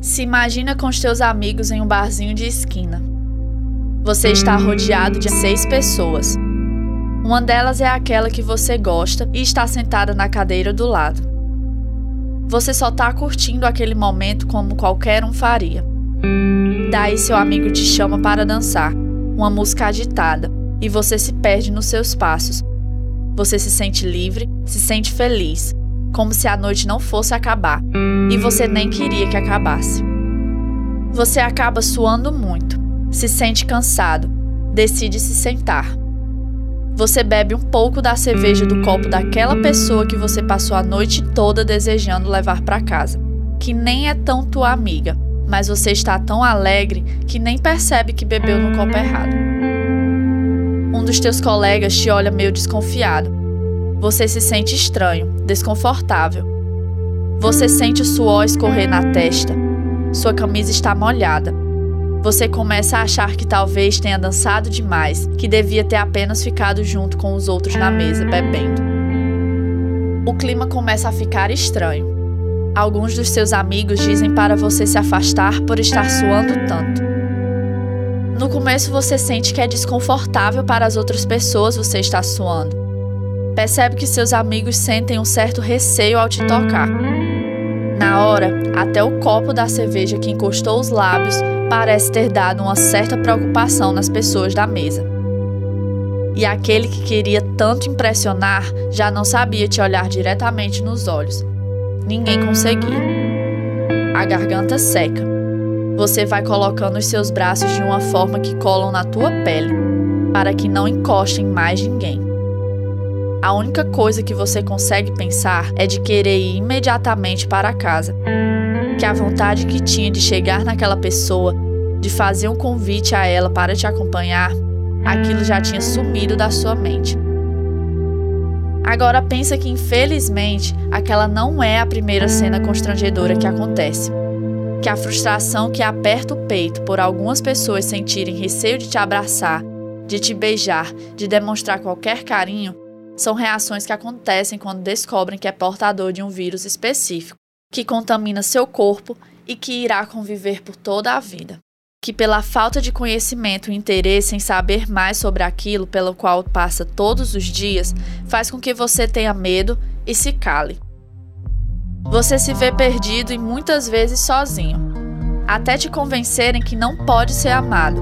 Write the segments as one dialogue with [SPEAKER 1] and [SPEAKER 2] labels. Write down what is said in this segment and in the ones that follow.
[SPEAKER 1] Se imagina com os teus amigos em um barzinho de esquina. Você está rodeado de seis pessoas. Uma delas é aquela que você gosta e está sentada na cadeira do lado. Você só está curtindo aquele momento como qualquer um faria. Daí seu amigo te chama para dançar, uma música agitada, e você se perde nos seus passos. Você se sente livre, se sente feliz, como se a noite não fosse acabar, e você nem queria que acabasse. Você acaba suando muito, se sente cansado, decide se sentar. Você bebe um pouco da cerveja do copo daquela pessoa que você passou a noite toda desejando levar para casa, que nem é tão tua amiga, mas você está tão alegre que nem percebe que bebeu no copo errado. Um dos teus colegas te olha meio desconfiado. Você se sente estranho, desconfortável. Você sente o suor escorrer na testa. Sua camisa está molhada. Você começa a achar que talvez tenha dançado demais, que devia ter apenas ficado junto com os outros na mesa bebendo. O clima começa a ficar estranho. Alguns dos seus amigos dizem para você se afastar por estar suando tanto. No começo você sente que é desconfortável para as outras pessoas você estar suando. Percebe que seus amigos sentem um certo receio ao te tocar. Na hora, até o copo da cerveja que encostou os lábios parece ter dado uma certa preocupação nas pessoas da mesa. E aquele que queria tanto impressionar já não sabia te olhar diretamente nos olhos. Ninguém conseguia. A garganta seca. Você vai colocando os seus braços de uma forma que colam na tua pele, para que não encostem mais ninguém. A única coisa que você consegue pensar é de querer ir imediatamente para casa. Que a vontade que tinha de chegar naquela pessoa, de fazer um convite a ela para te acompanhar, aquilo já tinha sumido da sua mente. Agora pensa que infelizmente aquela não é a primeira cena constrangedora que acontece. Que a frustração que aperta o peito por algumas pessoas sentirem receio de te abraçar, de te beijar, de demonstrar qualquer carinho, são reações que acontecem quando descobrem que é portador de um vírus específico, que contamina seu corpo e que irá conviver por toda a vida. Que, pela falta de conhecimento e interesse em saber mais sobre aquilo pelo qual passa todos os dias, faz com que você tenha medo e se cale. Você se vê perdido e muitas vezes sozinho, até te convencerem que não pode ser amado.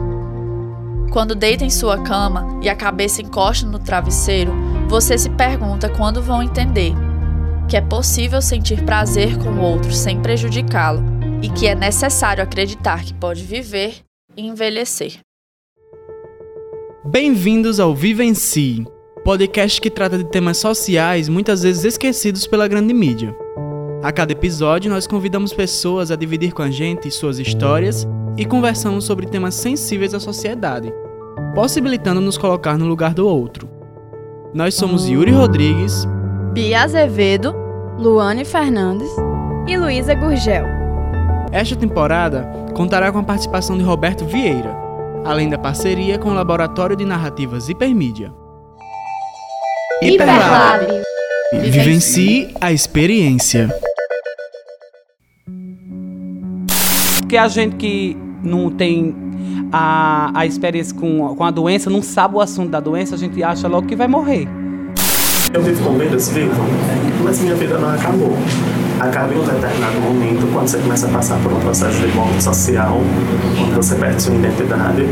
[SPEAKER 1] Quando deita em sua cama e a cabeça encosta no travesseiro, você se pergunta quando vão entender que é possível sentir prazer com o outro sem prejudicá-lo e que é necessário acreditar que pode viver e envelhecer.
[SPEAKER 2] Bem-vindos ao em Si, podcast que trata de temas sociais muitas vezes esquecidos pela grande mídia. A cada episódio, nós convidamos pessoas a dividir com a gente suas histórias e conversamos sobre temas sensíveis à sociedade, possibilitando nos colocar no lugar do outro. Nós somos Yuri Rodrigues,
[SPEAKER 1] Bia Azevedo,
[SPEAKER 3] Luane Fernandes
[SPEAKER 4] e Luísa Gurgel.
[SPEAKER 2] Esta temporada contará com a participação de Roberto Vieira, além da parceria com o Laboratório de Narrativas Hipermídia.
[SPEAKER 4] Hiperlab.
[SPEAKER 2] Vivencie a experiência.
[SPEAKER 5] Porque a gente que não tem a, a experiência com, com a doença, não sabe o assunto da doença, a gente acha logo que vai morrer.
[SPEAKER 6] Eu vivo com vidas, vivo, mas minha vida não acabou. Acaba em um determinado momento, quando você começa a passar por um processo de morte social, onde você perde sua identidade,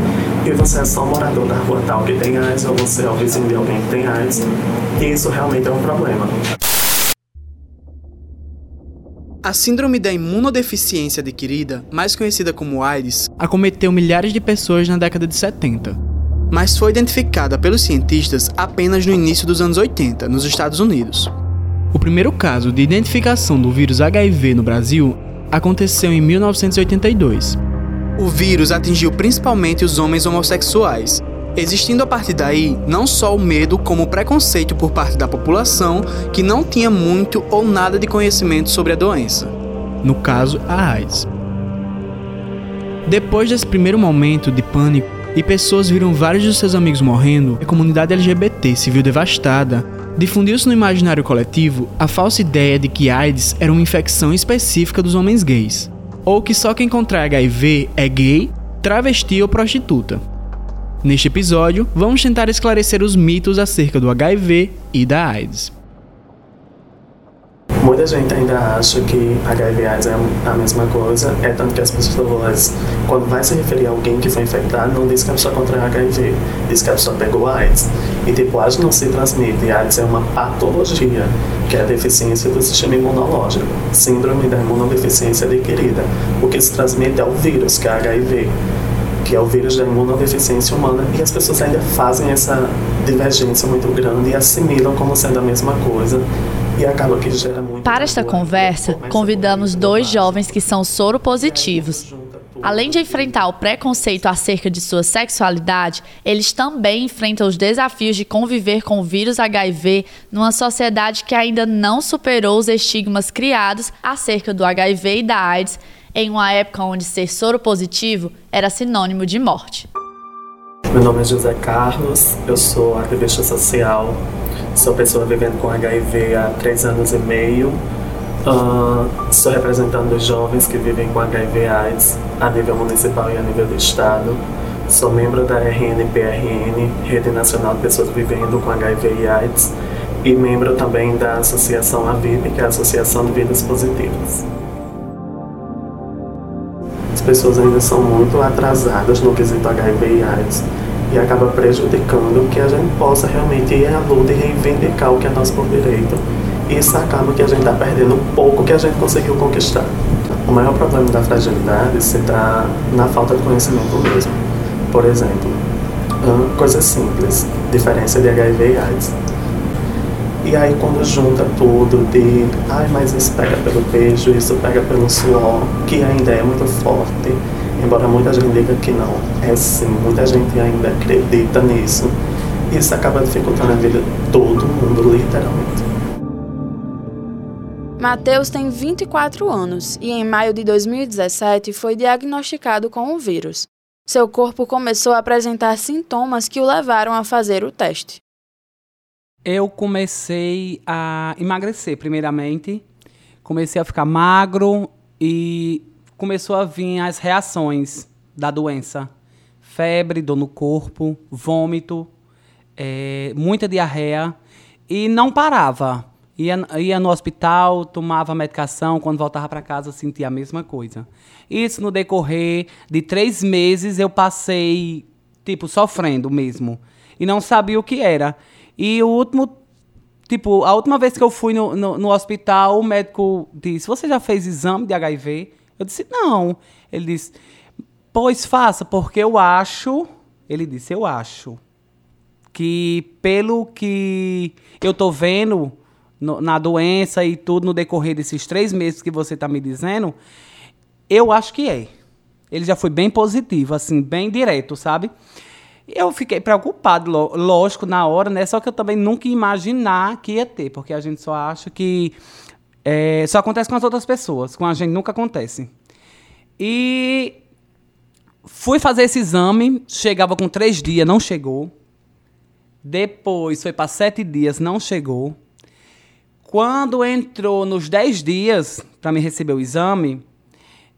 [SPEAKER 6] e você é só morador da rua tal que tem AIDS, ou você é o vizinho de alguém que tem AIDS, e isso realmente é um problema.
[SPEAKER 2] A síndrome da imunodeficiência adquirida, mais conhecida como AIDS, acometeu milhares de pessoas na década de 70, mas foi identificada pelos cientistas apenas no início dos anos 80, nos Estados Unidos. O primeiro caso de identificação do vírus HIV no Brasil aconteceu em 1982. O vírus atingiu principalmente os homens homossexuais, existindo a partir daí não só o medo, como o preconceito por parte da população que não tinha muito ou nada de conhecimento sobre a doença. No caso, a AIDS. Depois desse primeiro momento de pânico e pessoas viram vários de seus amigos morrendo, a comunidade LGBT se viu devastada. Difundiu-se no imaginário coletivo a falsa ideia de que AIDS era uma infecção específica dos homens gays. ou que só quem contrai HIV é gay, travesti ou prostituta. Neste episódio, vamos tentar esclarecer os mitos acerca do HIV e da AIDS.
[SPEAKER 6] Muita gente ainda acha que HIV AIDS é a mesma coisa, é tanto que as pessoas, quando vai se referir a alguém que foi infectado, não diz que a pessoa contraiu HIV, diz que a pessoa pegou AIDS. E tipo, AIDS não se transmite, AIDS é uma patologia, que é a deficiência do sistema imunológico, síndrome da imunodeficiência adquirida. O que se transmite é o vírus, que é HIV que é o vírus da imunodeficiência humana, e as pessoas ainda fazem essa divergência muito grande e assimilam como sendo a mesma coisa, e acaba que gera muito.
[SPEAKER 1] Para esta conversa, convidamos dois jovens que são soropositivos. Além de enfrentar o preconceito acerca de sua sexualidade, eles também enfrentam os desafios de conviver com o vírus HIV numa sociedade que ainda não superou os estigmas criados acerca do HIV e da AIDS em uma época onde ser soropositivo era sinônimo de morte.
[SPEAKER 6] Meu nome é José Carlos, eu sou ativista social Sou pessoa vivendo com HIV há três anos e meio. Uh, sou representando os jovens que vivem com HIV AIDS a nível municipal e a nível do estado. Sou membro da RNPRN, Rede Nacional de Pessoas Vivendo com HIV e AIDS, e membro também da Associação AVIP, que é a Associação de Vidas Positivas. As pessoas ainda são muito atrasadas no quesito HIV e AIDS e acaba prejudicando que a gente possa realmente ir à luta e reivindicar o que é nosso por direito. Isso acaba que a gente está perdendo um pouco que a gente conseguiu conquistar. O maior problema da fragilidade se dá na falta de conhecimento mesmo. Por exemplo, coisa simples, diferença de HIV e AIDS. E aí quando junta tudo de, ai, mas isso pega pelo beijo, isso pega pelo suor, que ainda é muito forte, Embora muita gente diga que não, é sim, muita gente ainda acredita nisso. Isso acaba dificultando a vida de todo mundo, literalmente.
[SPEAKER 3] Mateus tem 24 anos e em maio de 2017 foi diagnosticado com o vírus. Seu corpo começou a apresentar sintomas que o levaram a fazer o teste.
[SPEAKER 5] Eu comecei a emagrecer, primeiramente. Comecei a ficar magro e começou a vir as reações da doença. Febre, dor no corpo, vômito, é, muita diarreia. E não parava. Ia, ia no hospital, tomava medicação, quando voltava para casa sentia a mesma coisa. Isso no decorrer de três meses eu passei, tipo, sofrendo mesmo. E não sabia o que era. E o último Tipo, a última vez que eu fui no, no, no, hospital, o médico disse: Você já fez exame de HIV? Eu disse, não. Ele disse, pois faça, porque eu acho. Ele disse, eu acho que pelo que eu tô vendo no, na doença e tudo no decorrer desses três meses que você tá me dizendo, eu acho que é. Ele já foi bem positivo, assim, bem direto, sabe? Eu fiquei preocupado, lógico, na hora, né? Só que eu também nunca ia imaginar que ia ter, porque a gente só acha que é, só acontece com as outras pessoas, com a gente nunca acontece. E fui fazer esse exame, chegava com três dias, não chegou. Depois foi para sete dias, não chegou. Quando entrou nos dez dias para me receber o exame,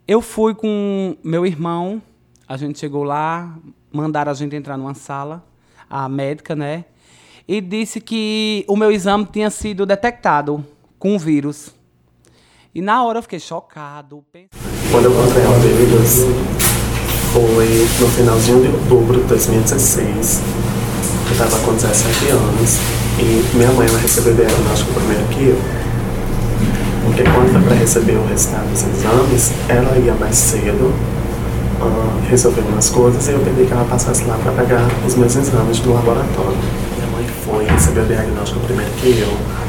[SPEAKER 5] eu fui com meu irmão. A gente chegou lá, mandaram a gente entrar numa sala, a médica, né? E disse que o meu exame tinha sido detectado com o vírus. E na hora eu fiquei chocado.
[SPEAKER 6] Quando eu comprei a vírus, foi no finalzinho de outubro de 2016. Eu estava com 17 anos e minha mãe ela recebeu o diagnóstico primeiro que eu. Porque quando foi para receber o resultado dos exames, ela ia mais cedo uh, resolver umas coisas e eu pedi que ela passasse lá para pegar os meus exames do laboratório. Minha mãe foi, recebeu o diagnóstico primeiro que eu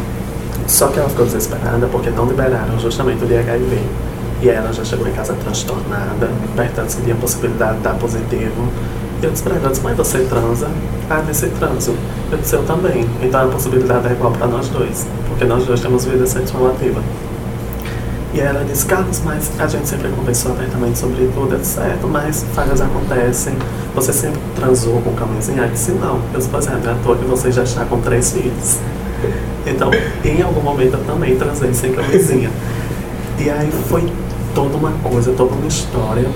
[SPEAKER 6] só que ela ficou desesperada porque não liberaram justamente o de HIV. E ela já chegou em casa transtornada, perguntando se a possibilidade de dar positivo. Eu disse pra ela, disse, mas você transa? Ah, nesse transo. Eu disse, eu também. Então a possibilidade é igual para nós dois, porque nós dois temos vida sexual ativa. E ela disse, Carlos, mas a gente sempre conversou abertamente sobre tudo, é certo, mas falhas acontecem. Você sempre transou com camisinha? Eu disse, não. Eu disse, pois é, à toa que você já está com três filhos. Então, em algum momento eu também transei sem camisinha. E aí foi toda uma coisa, toda uma história.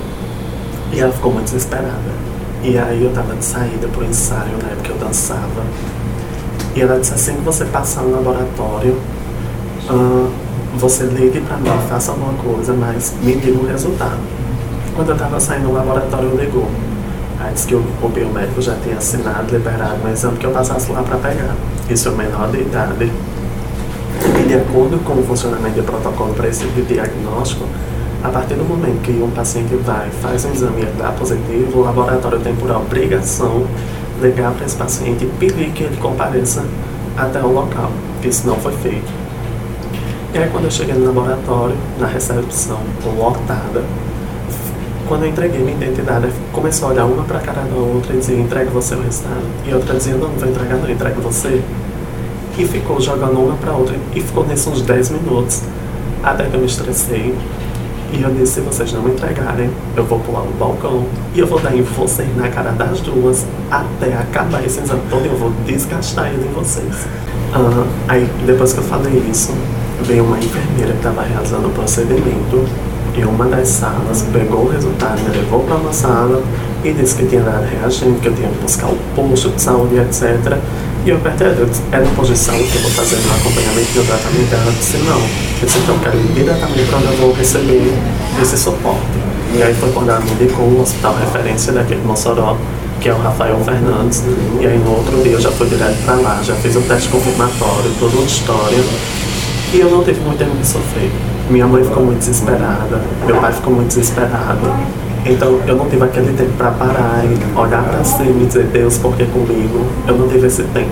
[SPEAKER 6] E ela ficou muito desesperada. E aí eu tava de saída pro ensaio, na época eu dançava. E ela disse assim, que você passar no laboratório, uh, você ligue pra mim, faça alguma coisa, mas me diga o resultado. Quando eu tava saindo do laboratório, ligou. Aí disse que o, o biomédico já tinha assinado, liberado um exame que eu passasse lá para pegar. Isso é menor de idade. E de acordo com o funcionamento do protocolo para esse diagnóstico, a partir do momento que um paciente vai, faz um exame e dá positivo, o laboratório tem por obrigação ligar para esse paciente e pedir que ele compareça até o local. Isso não foi feito. E aí quando eu cheguei no laboratório, na recepção lotada, quando eu entreguei minha identidade, começou a olhar uma para a cara da outra e dizia, entrega você o resultado. E outra dizia, não, não vou entregar não, entrega você. E ficou jogando uma para outra e ficou nesses uns 10 minutos. Até que eu me estressei e eu disse, se vocês não me entregarem, eu vou pular no balcão e eu vou dar em vocês na cara das duas até acabar esse exame todo eu vou desgastar ele em vocês. Aí, depois que eu falei isso, veio uma enfermeira que estava realizando o procedimento em uma das salas, pegou o resultado, me levou para uma sala e disse que tinha dado reagente, que eu tinha que buscar o posto de saúde, etc. E eu perguntei, é no posto de saúde que eu vou fazer o acompanhamento e tratamento? Ela disse, não. Eu disse, então eu quero ir diretamente para onde eu vou receber esse suporte. E aí foi quando ela me indicou o hospital referência daqui de Mossoró, que é o Rafael Fernandes. E aí no outro dia eu já fui direto para lá, já fiz o teste confirmatório, toda uma história. E eu não tive muito tempo de sofrer. Minha mãe ficou muito desesperada, meu pai ficou muito desesperado. Então eu não tive aquele tempo para parar e olhar para cima e dizer Deus, por que comigo? Eu não tive esse tempo.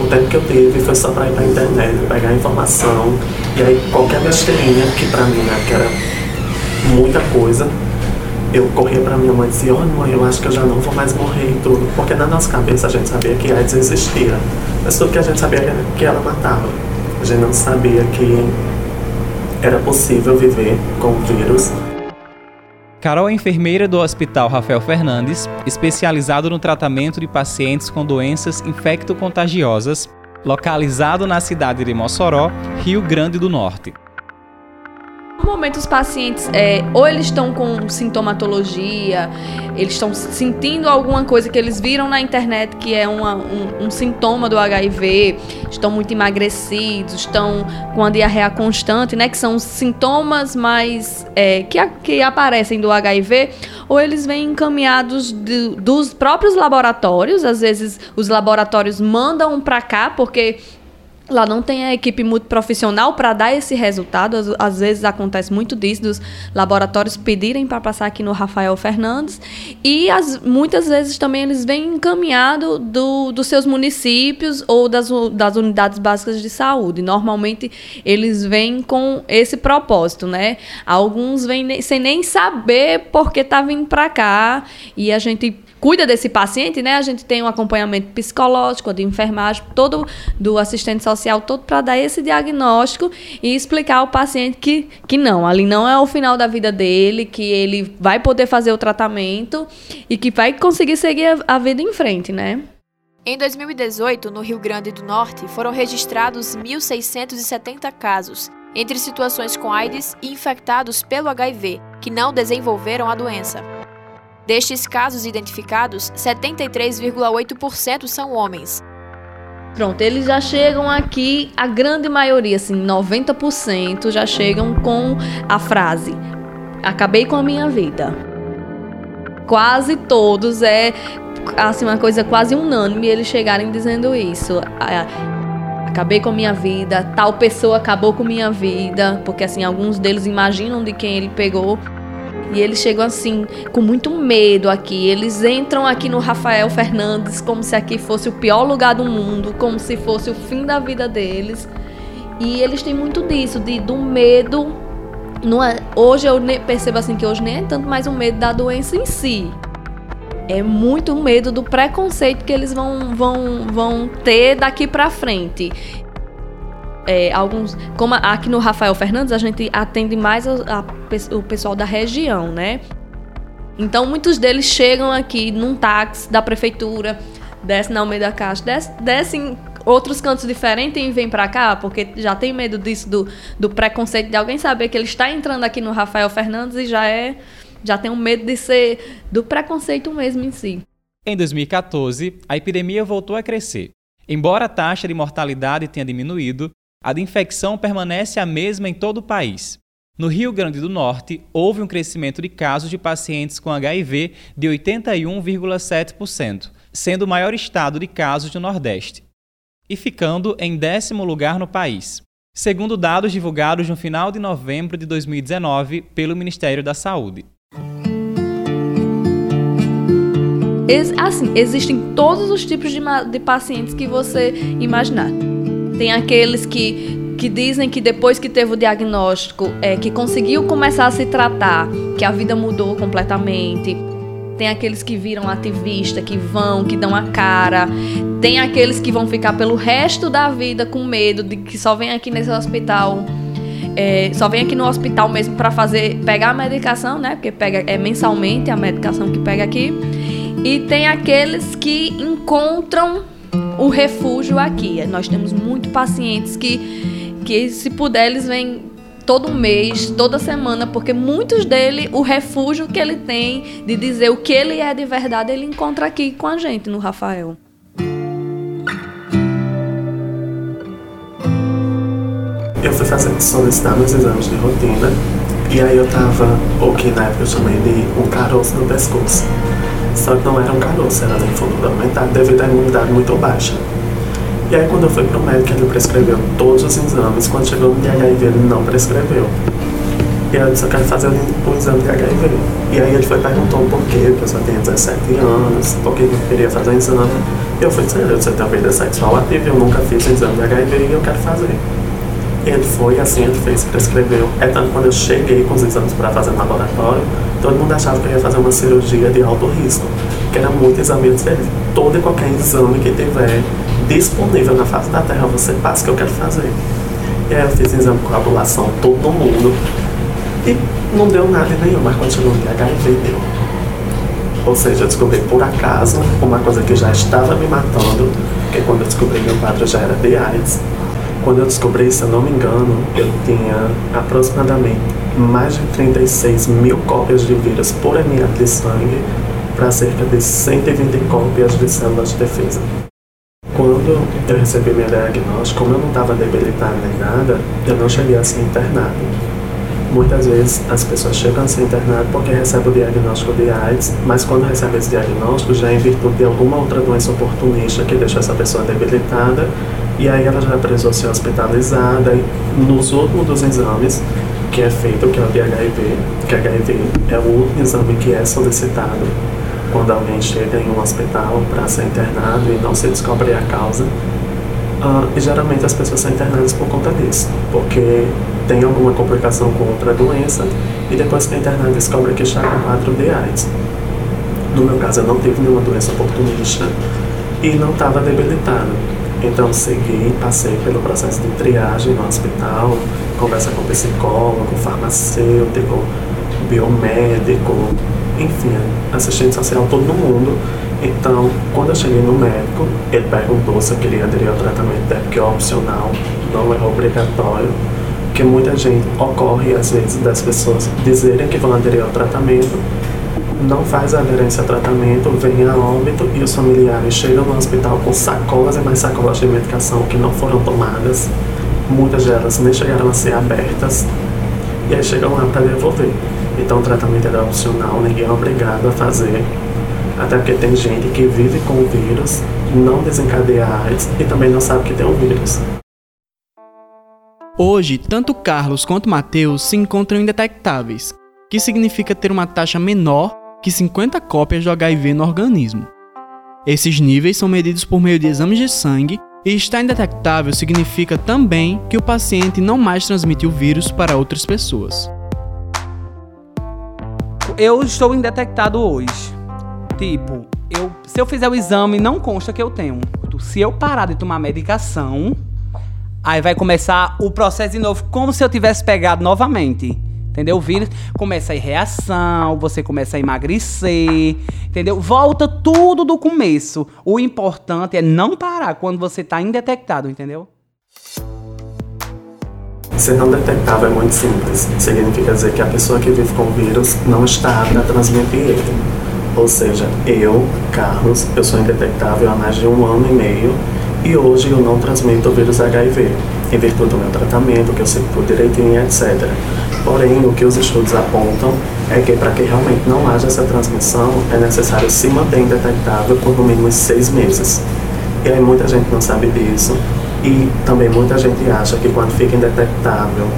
[SPEAKER 6] O tempo que eu tive foi só para ir para a internet, pegar informação. E aí qualquer besteirinha, que para mim né, que era muita coisa, eu corria para minha mãe e dizia, olha mãe, eu acho que eu já não vou mais morrer e tudo. Porque na nossa cabeça a gente sabia que AIDS existia. Mas tudo que a gente sabia que ela matava. Gente não sabia que era possível viver com o vírus
[SPEAKER 7] Carol é enfermeira do Hospital Rafael Fernandes, especializado no tratamento de pacientes com doenças infecto-contagiosas, localizado na cidade de Mossoró, Rio Grande do Norte.
[SPEAKER 3] Normalmente os pacientes, é, ou eles estão com sintomatologia, eles estão sentindo alguma coisa que eles viram na internet que é uma, um, um, sintoma do HIV, estão muito emagrecidos, estão com a diarreia constante, né? Que são sintomas mais é, que, que aparecem do HIV, ou eles vêm encaminhados de, dos próprios laboratórios, às vezes os laboratórios mandam para cá porque Lá não tem a equipe muito profissional para dar esse resultado. Às, às, vezes acontece muito disso, dos laboratórios pedirem para passar aqui no Rafael Fernandes. E as, muitas vezes também eles vêm encaminhado do, dos seus municípios ou das, das unidades básicas de saúde. Normalmente eles vêm com esse propósito, né? Alguns vêm sem nem saber porque tá vindo para cá. E a gente cuida desse paciente, né? A gente tem um acompanhamento psicológico, de enfermagem, todo do assistente social, todo para dar esse diagnóstico e explicar ao paciente que, que não, ali não é o final da vida dele, que ele vai poder fazer o tratamento e que vai conseguir seguir a, a vida em frente, né?
[SPEAKER 8] Em 2018, no Rio Grande do Norte, foram registrados 1.670 casos, entre situações com AIDS e infectados pelo HIV, que não desenvolveram a doença. Destes casos identificados, 73,8% são homens.
[SPEAKER 3] Pronto, eles já chegam aqui, a grande maioria, assim, 90% já chegam com a frase: Acabei com a minha vida. Quase todos é assim uma coisa quase unânime eles chegarem dizendo isso. Acabei com a minha vida, tal pessoa acabou com minha vida, porque assim alguns deles imaginam de quem ele pegou e eles chegam assim, com muito medo aqui. Eles entram aqui no Rafael Fernandes como se aqui fosse o pior lugar do mundo, como se fosse o fim da vida deles. E eles têm muito disso, de, do medo. É, hoje eu percebo assim que hoje nem é tanto mais o medo da doença em si. É muito medo do preconceito que eles vão, vão, vão ter daqui para frente é, alguns. Como aqui no Rafael Fernandes, a gente atende mais a, a, o pessoal da região, né? Então, muitos deles chegam aqui num táxi da prefeitura, descem na Almeida Castro, descem, descem outros cantos diferentes e vem para cá, porque já tem medo disso, do, do preconceito de alguém saber que ele está entrando aqui no Rafael Fernandes e já é. Já tem um medo de ser do preconceito mesmo em si.
[SPEAKER 7] Em 2014, a epidemia voltou a crescer. Embora a taxa de mortalidade tenha diminuído, a infecção permanece a mesma em todo o país. No Rio Grande do Norte, houve um crescimento de casos de pacientes com HIV de 81,7%, sendo o maior estado de casos do Nordeste, e ficando em décimo lugar no país, segundo dados divulgados no final de novembro de 2019 pelo Ministério da Saúde.
[SPEAKER 3] Assim, existem todos os tipos de, de pacientes que você imaginar. Tem aqueles que que dizem que depois que teve o diagnóstico, é, que conseguiu começar a se tratar, que a vida mudou completamente. Tem aqueles que viram ativista, que vão, que dão a cara. Tem aqueles que vão ficar pelo resto da vida com medo de que só vem aqui nesse hospital. É, só vem aqui no hospital mesmo para fazer pegar a medicação, né? Porque pega é mensalmente a medicação que pega aqui. E tem aqueles que encontram o refúgio aqui. Nós temos muito pacientes que que se puder eles vêm todo mês, toda semana, porque muitos dele, o refúgio que ele tem de dizer o que ele é de verdade, ele encontra aqui com a gente no Rafael.
[SPEAKER 6] Eu fui fazer solicitar meus exames de rotina e aí eu tava, o que na época eu chamei de um caroço no pescoço. Só que não era um caroço, era linfonodo aumentado devido à imunidade muito baixa. E aí quando eu fui pro médico, ele prescreveu todos os exames. Quando chegou no de HIV, ele não prescreveu. E eu disse, eu quero fazer um exame de HIV. E aí ele foi perguntou por quê, porque eu só tenho 17 anos, por que eu queria fazer um exame. E eu fui dizer, eu disse, eu tenho vida sexual ativa, eu nunca fiz um exame de HIV e eu quero fazer. Ele foi, assim, ele fez, prescreveu. É tanto quando eu cheguei com os exames para fazer no laboratório, todo mundo achava que eu ia fazer uma cirurgia de alto risco, que era muito exame. Disse, todo e qualquer exame que tiver disponível na face da Terra, você passa que eu quero fazer. E aí eu fiz exame de coagulação, todo mundo, e não deu nada nenhum, mas chegou no HIV deu. Ou seja, eu descobri por acaso uma coisa que já estava me matando, porque quando eu descobri meu quadro já era de AIDS. Quando eu descobri, se eu não me engano, eu tinha aproximadamente mais de 36 mil cópias de vírus por ml de sangue para cerca de 120 cópias de células de defesa. Quando eu recebi meu diagnóstico, como eu não estava debilitado nem nada, eu não cheguei a ser internado. Muitas vezes as pessoas chegam a ser internadas porque recebem o diagnóstico de AIDS, mas quando recebem esse diagnóstico já é em virtude de alguma outra doença oportunista que deixa essa pessoa debilitada e aí ela já precisou ser hospitalizada e nos últimos dos exames que é feito, que é o de HIV, que HIV é o último exame que é solicitado quando alguém chega em um hospital para ser internado e não se descobre a causa. Uh, e geralmente as pessoas são internadas por conta disso, porque tem alguma complicação com outra doença e depois que é internado descobre que está com quadro de AIDS. No meu caso, eu não tive nenhuma doença oportunista e não estava debilitado. Então, segui, passei pelo processo de triagem no hospital, conversa com psicólogo, farmacêutico, biomédico, enfim, assistente social todo mundo. Então, quando eu cheguei no médico, ele perguntou se eu queria aderir ao tratamento DEP, que é opcional, não é obrigatório, porque muita gente ocorre às vezes das pessoas dizerem que vão aderir ao tratamento, não faz aderência ao tratamento, vem a óbito e os familiares chegam no hospital com sacolas e mais sacolas de medicação que não foram tomadas, muitas delas nem chegaram a ser abertas, e aí chegam lá para devolver. Então o tratamento era opcional, ninguém é obrigado a fazer. Até porque tem gente que vive com o vírus, não desencadeia AIDS e também não sabe que tem o vírus.
[SPEAKER 2] Hoje, tanto Carlos quanto Mateus se encontram indetectáveis, que significa ter uma taxa menor que 50 cópias do HIV no organismo. Esses níveis são medidos por meio de exames de sangue e estar indetectável significa também que o paciente não mais transmite o vírus para outras pessoas
[SPEAKER 5] eu estou indetectado hoje. Tipo, eu, se eu fizer o exame, não consta que eu tenho. Se eu parar de tomar medicação, aí vai começar o processo de novo, como se eu tivesse pegado novamente. Entendeu? O vírus começa a ir reação, você começa a emagrecer, entendeu? Volta tudo do começo. O importante é não parar quando você está indetectado, entendeu?
[SPEAKER 6] Ser não detectável é muito simples. Significa dizer que a pessoa que vive com o vírus não está apta a transmitir ele. Ou seja, eu, Carlos, eu sou indetectável há mais de um ano e meio e hoje eu não transmito o vírus HIV, em virtude do meu tratamento, que eu sei por direitinho, etc. Porém, o que os estudos apontam é que para que realmente não haja essa transmissão, é necessário se manter indetectável por no mínimo seis meses. E aí muita gente não sabe disso, e também muita gente acha que quando fica indetectável,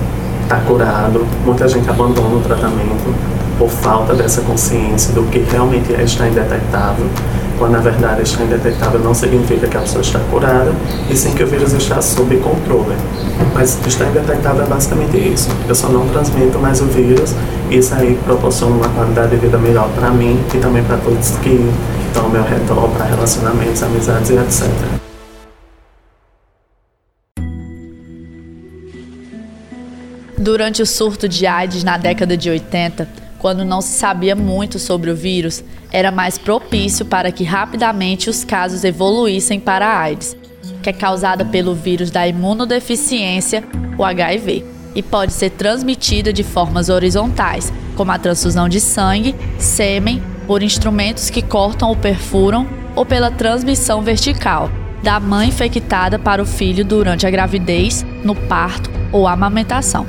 [SPEAKER 6] está curado, muita gente abandona o tratamento por falta dessa consciência do que realmente estar indetectável, quando na verdade estar indetectável não significa que a pessoa está curada, e sim que o vírus está sob controle. Mas estar indetectável é basicamente isso. Eu só não transmito mais o vírus, e isso aí proporciona uma qualidade de vida melhor para mim e também para todos que estão ao meu redor, para relacionamentos, amizades e etc.
[SPEAKER 1] Durante o surto de AIDS na década de 80, quando não se sabia muito sobre o vírus, era mais propício para que rapidamente os casos evoluíssem para a AIDS, que é causada pelo vírus da imunodeficiência, o HIV, e pode ser transmitida de formas horizontais, como a transfusão de sangue, sêmen, por instrumentos que cortam ou perfuram, ou pela transmissão vertical, da mãe infectada para o filho durante a gravidez, no parto ou amamentação.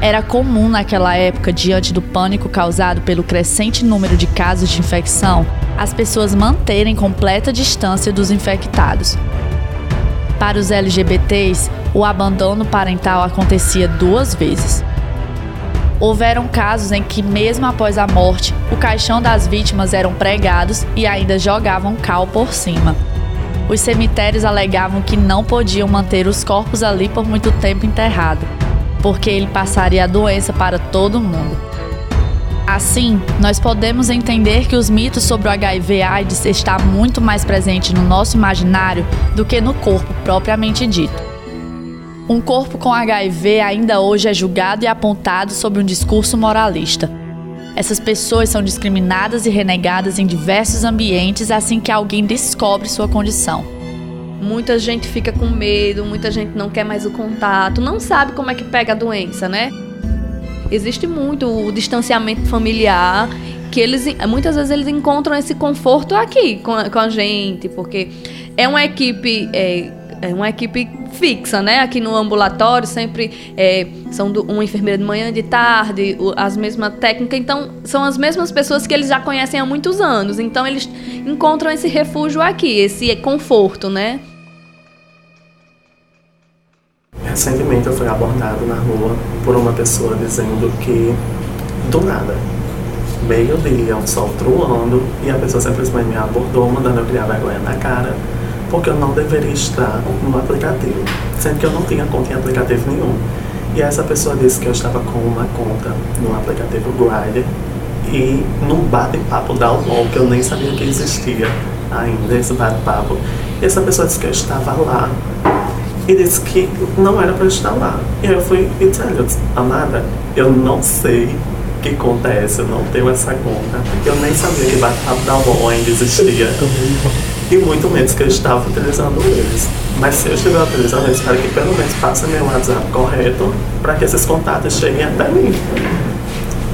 [SPEAKER 1] Era comum naquela época, diante do pânico causado pelo crescente número de casos de infecção, as pessoas manterem completa distância dos infectados. Para os LGBTs, o abandono parental acontecia duas vezes. Houveram casos em que, mesmo após a morte, o caixão das vítimas eram pregados e ainda jogavam cal por cima. Os cemitérios alegavam que não podiam manter os corpos ali por muito tempo enterrado porque ele passaria a doença para todo mundo. Assim, nós podemos entender que os mitos sobre o HIV/AIDS está muito mais presente no nosso imaginário do que no corpo propriamente dito. Um corpo com HIV ainda hoje é julgado e apontado sob um discurso moralista. Essas pessoas são discriminadas e renegadas em diversos ambientes assim que alguém descobre sua condição.
[SPEAKER 3] Muita gente fica com medo, muita gente não quer mais o contato, não sabe como é que pega a doença, né? Existe muito o distanciamento familiar, que eles muitas vezes eles encontram esse conforto aqui com a, com a gente, porque é uma equipe é, é uma equipe fixa, né? Aqui no ambulatório sempre é, são do, uma enfermeira de manhã, de tarde, o, as mesmas técnicas. Então são as mesmas pessoas que eles já conhecem há muitos anos. Então eles encontram esse refúgio aqui, esse conforto, né?
[SPEAKER 6] Recentemente eu fui abordado na rua por uma pessoa dizendo que, do nada, meio-dia, um sol truando, e a pessoa simplesmente me abordou, mandando eu criar vergonha na cara, porque eu não deveria estar no aplicativo, sendo que eu não tinha conta em aplicativo nenhum. E essa pessoa disse que eu estava com uma conta no aplicativo Grindr e no bate-papo da UOL, que eu nem sabia que existia ainda esse bate-papo. E essa pessoa disse que eu estava lá e disse que não era para estar lá. E eu fui e disse, olha, amada, eu não sei que conta é essa, eu não tenho essa conta. Eu nem sabia que bate-papo da UOL ainda existia. E muito menos que eu estava utilizando eles. Mas se eu estiver utilizando, eu espero que pelo menos passe meu WhatsApp correto para que esses contatos cheguem até mim.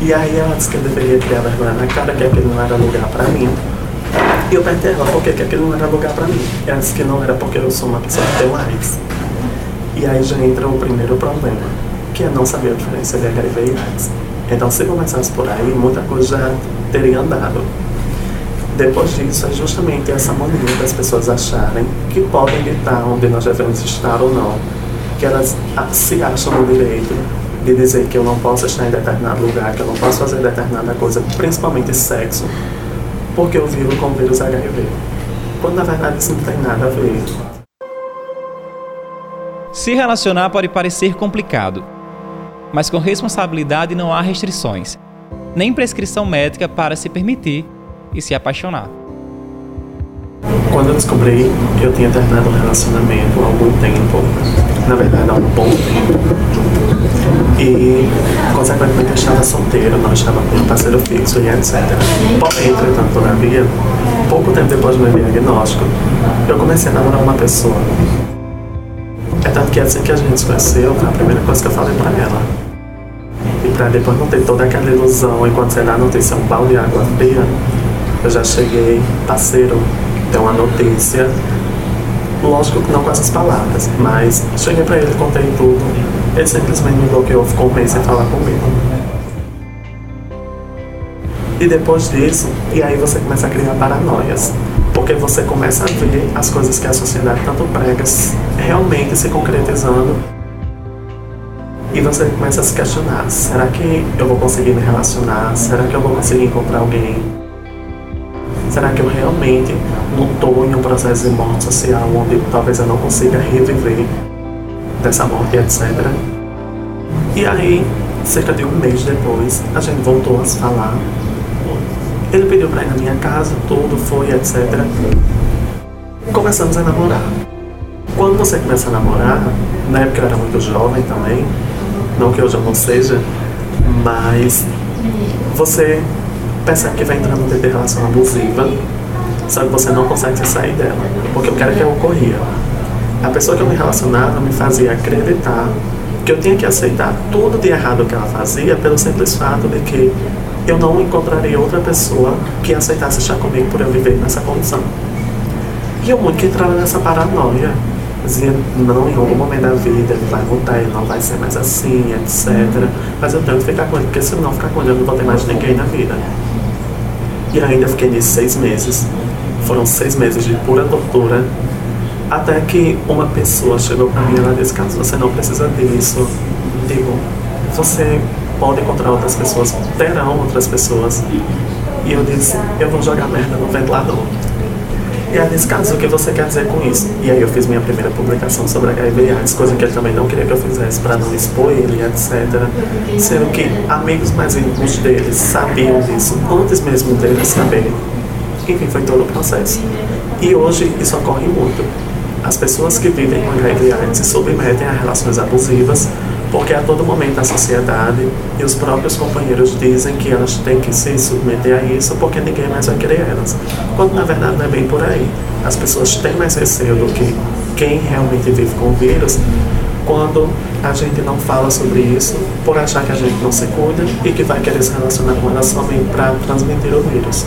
[SPEAKER 6] E aí ela disse que eu deveria criar vergonha na cara, que aquele não era lugar para mim. E eu perguntei ela por que, que aquele não era lugar para mim. Ela disse que não era porque eu sou uma pessoa que tem AIDS. E aí já entra o primeiro problema, que é não saber a diferença de HIV e AIDS. Então, se começasse por aí, muita coisa já teria andado. Depois disso, é justamente essa mania das pessoas acharem que podem estar onde nós devemos estar ou não. Que elas se acham no direito de dizer que eu não posso estar em determinado lugar, que eu não posso fazer determinada coisa, principalmente sexo, porque eu vivo com vírus HIV. Quando na verdade isso não tem nada a ver.
[SPEAKER 7] Se relacionar pode parecer complicado, mas com responsabilidade não há restrições, nem prescrição médica para se permitir e se apaixonar.
[SPEAKER 6] Quando eu descobri que eu tinha terminado um relacionamento há algum tempo, na verdade há um bom tempo, e, consequentemente, eu estava solteiro, não estava com um parceiro fixo e etc. Porém, entretanto, todavia, pouco tempo depois do meu diagnóstico, eu comecei a namorar uma pessoa. É tanto que assim que a gente se conheceu, a primeira coisa que eu falei pra ela. E pra depois não ter toda aquela ilusão, enquanto você dá a notícia um balde de água fria, eu já cheguei, parceiro, tem uma notícia Lógico que não com essas palavras, mas cheguei pra ele, contei tudo. Ele simplesmente me bloqueou, ficou um mês sem falar comigo. E depois disso, e aí você começa a criar paranoias. Porque você começa a ver as coisas que a sociedade tanto prega realmente se concretizando. E você começa a se questionar: será que eu vou conseguir me relacionar? Será que eu vou conseguir encontrar alguém? Será que eu realmente não estou em um processo de morte social onde talvez eu não consiga reviver dessa morte, etc. E aí, cerca de um mês depois, a gente voltou a se falar. Ele pediu para ir na minha casa, tudo foi, etc. Começamos a namorar. Quando você começa a namorar, na época eu era muito jovem também, não que hoje eu não seja, mas você percebe que vai entrando dentro de relação abusiva, só que você não consegue se sair dela, porque o que era que ocorria? A pessoa que eu me relacionava me fazia acreditar que eu tinha que aceitar tudo de errado que ela fazia pelo simples fato de que eu não encontraria outra pessoa que aceitasse estar comigo por eu viver nessa condição. E eu muito que entrava nessa paranoia, dizia, não, em algum momento da vida ele vai voltar, ele não vai ser mais assim, etc. Mas eu tenho que ficar com ele, porque se não ficar com ele, eu não vou ter mais ninguém na vida. E ainda fiquei nisso seis meses. Foram seis meses de pura tortura. Até que uma pessoa chegou para mim e ela disse, Carlos, você não precisa disso. Digo, você pode encontrar outras pessoas, terão outras pessoas. E eu disse, eu vou jogar merda no ventilador. E ela disse, Carlos, o que você quer dizer com isso? E aí eu fiz minha primeira publicação sobre HIV AIDS, coisa que ele também não queria que eu fizesse para não expor ele, etc. Sendo que amigos mais íntimos deles sabiam disso antes mesmo deles saberem. Enfim, foi todo o processo. E hoje isso ocorre muito. As pessoas que vivem com HIV AIDS se submetem a relações abusivas porque a todo momento a sociedade e os próprios companheiros dizem que elas têm que se submeter a isso porque ninguém mais vai querer elas. Quando na verdade não é bem por aí. As pessoas têm mais receio do que quem realmente vive com o vírus quando a gente não fala sobre isso por achar que a gente não se cuida e que vai querer se relacionar com elas somente para transmitir o vírus.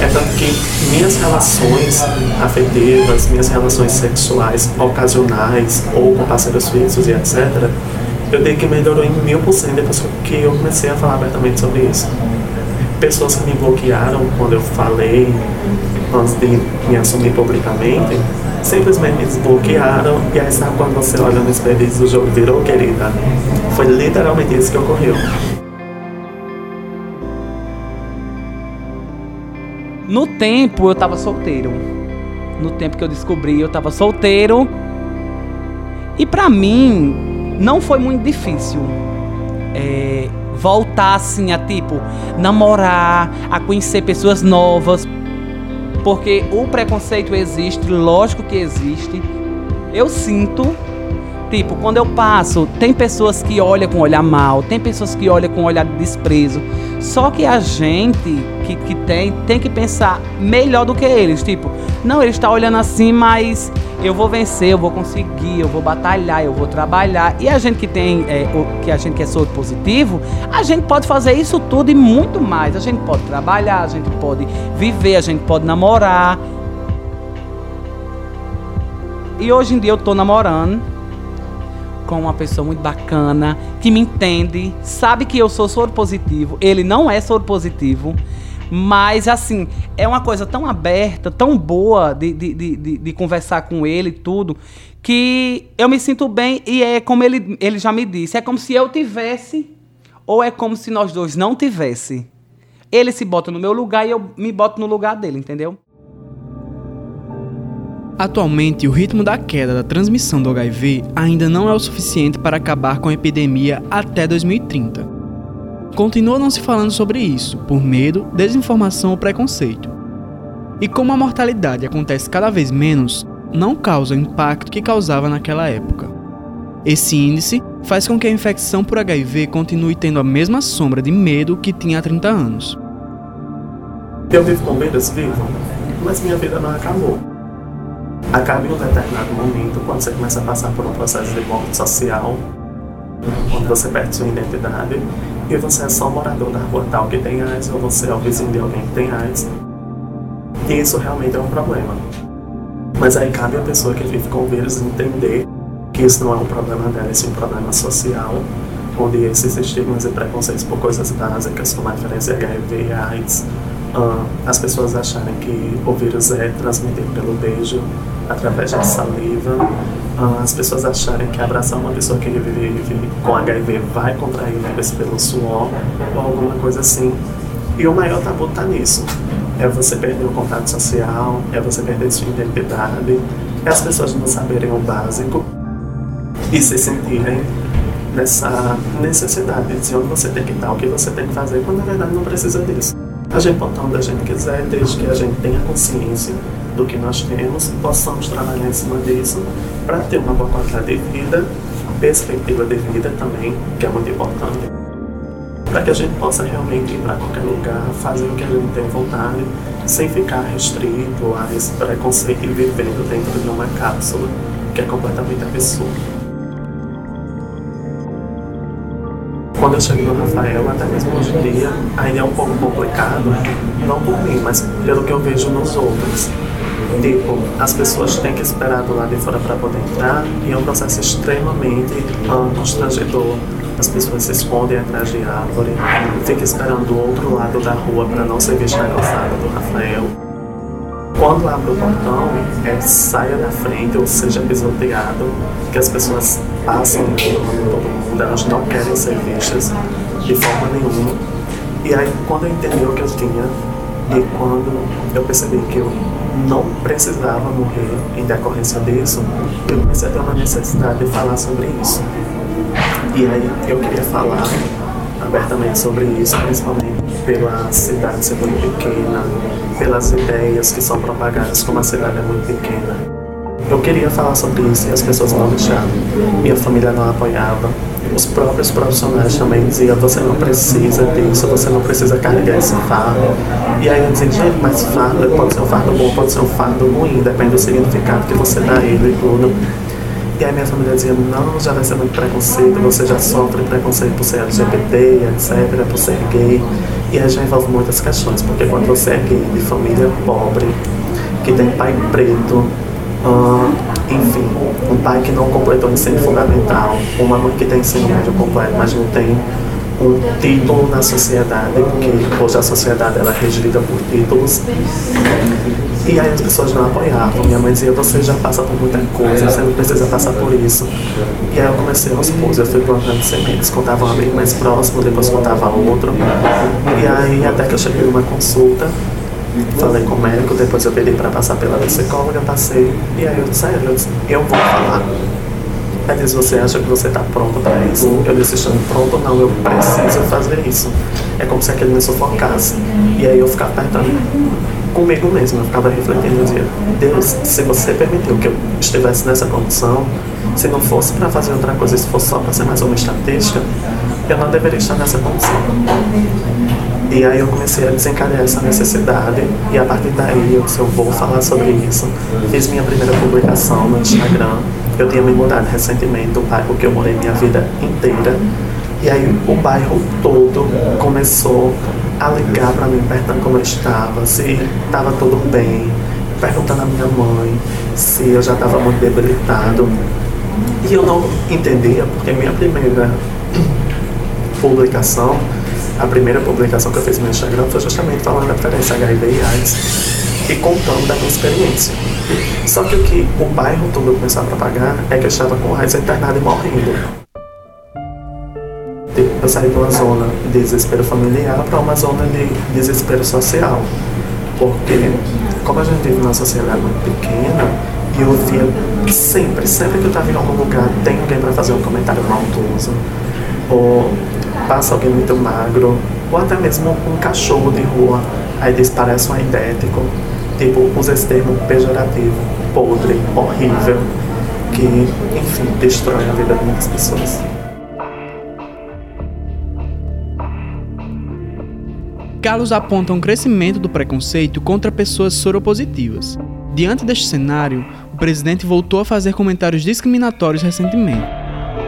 [SPEAKER 6] É tanto que minhas relações afetivas, minhas relações sexuais ocasionais ou com parceiros fixos e etc., eu dei que melhorou em mil por cento depois que eu comecei a falar abertamente sobre isso. Pessoas que me bloquearam quando eu falei, antes de me assumir publicamente, simplesmente me desbloquearam e aí sabe quando você olha no espelho e diz o jogo virou, querida? Foi literalmente isso que ocorreu.
[SPEAKER 5] No tempo eu tava solteiro. No tempo que eu descobri, eu tava solteiro. E pra mim, não foi muito difícil. É, voltar assim a tipo, namorar, a conhecer pessoas novas. Porque o preconceito existe, lógico que existe. Eu sinto, tipo, quando eu passo, tem pessoas que olham com olhar mal, tem pessoas que olham com olhar de desprezo. Só que a gente que, que tem, tem que pensar melhor do que eles. Tipo, não, ele está olhando assim, mas eu vou vencer, eu vou conseguir, eu vou batalhar, eu vou trabalhar. E a gente que tem, é, o, que a gente que é soro positivo, a gente pode fazer isso tudo e muito mais. A gente pode trabalhar, a gente pode viver, a gente pode namorar. E hoje em dia eu tô namorando com uma pessoa muito bacana, que me entende, sabe que eu sou soro positivo, ele não é soro positivo. Mas, assim, é uma coisa tão aberta, tão boa de, de, de, de, conversar com ele e tudo, que eu me sinto bem e é como ele, ele já me disse, é como se eu tivesse ou é como se nós dois não tivesse. Ele se bota no meu lugar e eu me boto no lugar dele, entendeu?
[SPEAKER 2] Atualmente, o ritmo da queda da transmissão do HIV ainda não é o suficiente para acabar com a epidemia até 2030. Continua não se falando sobre isso, por medo, desinformação ou preconceito. E como a mortalidade acontece cada vez menos, não causa o impacto que causava naquela época. Esse índice faz com que a infecção por HIV continue tendo a mesma sombra de medo que tinha há 30 anos.
[SPEAKER 6] Eu vivo com vidas vivo, mas minha vida não acabou. Acaba em um determinado momento, quando você começa a passar por um processo de morte social, onde você perde sua identidade, e você é só morador da rua tal que tem AIDS, ou você é o vizinho de alguém que tem AIDS. E isso realmente é um problema. Mas aí cabe a pessoa que vive com o vírus entender que isso não é um problema dela, isso é um problema social, onde esses estigmas e preconceitos por coisas básicas, como a diferença HIV e AIDS, uh, as pessoas acharem que o vírus é transmitido pelo beijo, através da saliva, as pessoas acharem que abraçar uma pessoa que vive com HIV vai contrair vírus pelo suor, ou alguma coisa assim. E o maior tabu está nisso. É você perder o contato social, é você perder sua identidade, é as pessoas não saberem o básico e se sentirem nessa necessidade de onde você tem que estar, o que você tem que fazer, quando na verdade não precisa disso. A gente pode estar onde a gente quiser, desde que a gente tenha consciência do que nós temos, possamos trabalhar em cima disso para ter uma boa qualidade de vida, perspectiva de vida também, que é muito importante, para que a gente possa realmente ir para qualquer lugar, fazer o que a gente tem vontade, sem ficar restrito a esse preconceito e vivendo dentro de uma cápsula que é completamente absurdo. Quando eu chego no Rafael, até mesmo hoje em dia, ainda é um pouco complicado, não por mim, mas pelo que eu vejo nos outros. Tipo, as pessoas têm que esperar do lado de fora para poder entrar e é um processo extremamente uh, constrangedor. As pessoas se escondem atrás de árvore, ficam esperando do outro lado da rua para não ser vista na calçada do Rafael. Quando abre o portão, é, saia da frente ou seja pisoteado, que as pessoas passam todo mundo, elas não querem ser vistas de forma nenhuma. E aí, quando eu entendi o que eu tinha, e quando eu percebi que eu não precisava morrer em decorrência disso, eu comecei a ter uma necessidade de falar sobre isso. E aí eu queria falar abertamente sobre isso, principalmente pela cidade ser muito pequena, pelas ideias que são propagadas como a cidade é muito pequena. Eu queria falar sobre isso e as pessoas não deixavam. Minha família não apoiava. Os próprios profissionais também diziam: você não precisa disso, você não precisa carregar esse fardo. E aí eu dizia: gente, mas fardo pode ser um fardo bom, pode ser um fardo ruim, depende do significado que você dá a ele e tudo. E aí minha família dizia, não, já vai ser muito preconceito, você já sofre preconceito por ser LGBT, etc., por ser gay. E aí já envolve muitas questões, porque quando você é gay de família pobre, que tem pai preto, uh, enfim, um pai que não completou o ensino fundamental, uma mãe que tem ensino médio completo, mas não tem um título na sociedade, porque hoje a sociedade ela é regida por títulos. E aí as pessoas não apoiavam. Minha mãe dizia, você já passa por muita coisa, você não precisa passar por isso. E aí eu comecei aos poucos, eu fui plantando sementes, contava um amigo mais próximo, depois contava outro. E aí até que eu cheguei numa consulta, falei com o médico, depois eu pedi para passar pela psicóloga, passei. E aí eu disse, eu, disse, eu vou falar. Ela disse, você acha que você está pronto para isso? Eu disse, estou pronto não, eu preciso fazer isso. É como se aquele me sufocasse. E aí eu ficava apertando comigo mesmo, eu ficava refletindo, eu dizia, Deus, se você permitiu que eu estivesse nessa condição, se não fosse para fazer outra coisa, se fosse só para ser mais uma estatística, eu não deveria estar nessa condição. E aí eu comecei a desencadear essa necessidade e a partir daí eu disse, eu vou falar sobre isso. Fiz minha primeira publicação no Instagram. Eu tinha me mudado recentemente do bairro que eu morei minha vida inteira. E aí o bairro todo começou a ligar para mim, perguntando como eu estava, se estava tudo bem, perguntando à minha mãe se eu já estava muito debilitado. E eu não entendia, porque minha primeira publicação a primeira publicação que eu fiz no Instagram foi justamente falando da diferença HIV e AIDS e contando da minha experiência. Só que o que o bairro todo começou a propagar é que eu estava com AIDS internado e morrendo. Eu saí de uma zona de desespero familiar para uma zona de desespero social. Porque, como a gente vive numa sociedade muito pequena, e eu via sempre, sempre que eu estava em algum lugar, tem alguém para fazer um comentário maldoso, ou passa alguém muito magro, ou até mesmo um cachorro de rua, aí diz parecem um idético, tipo, usa esse termo pejorativo, podre, horrível, que, enfim, destrói a vida de muitas pessoas.
[SPEAKER 2] Carlos aponta um crescimento do preconceito contra pessoas soropositivas. Diante deste cenário, o presidente voltou a fazer comentários discriminatórios recentemente.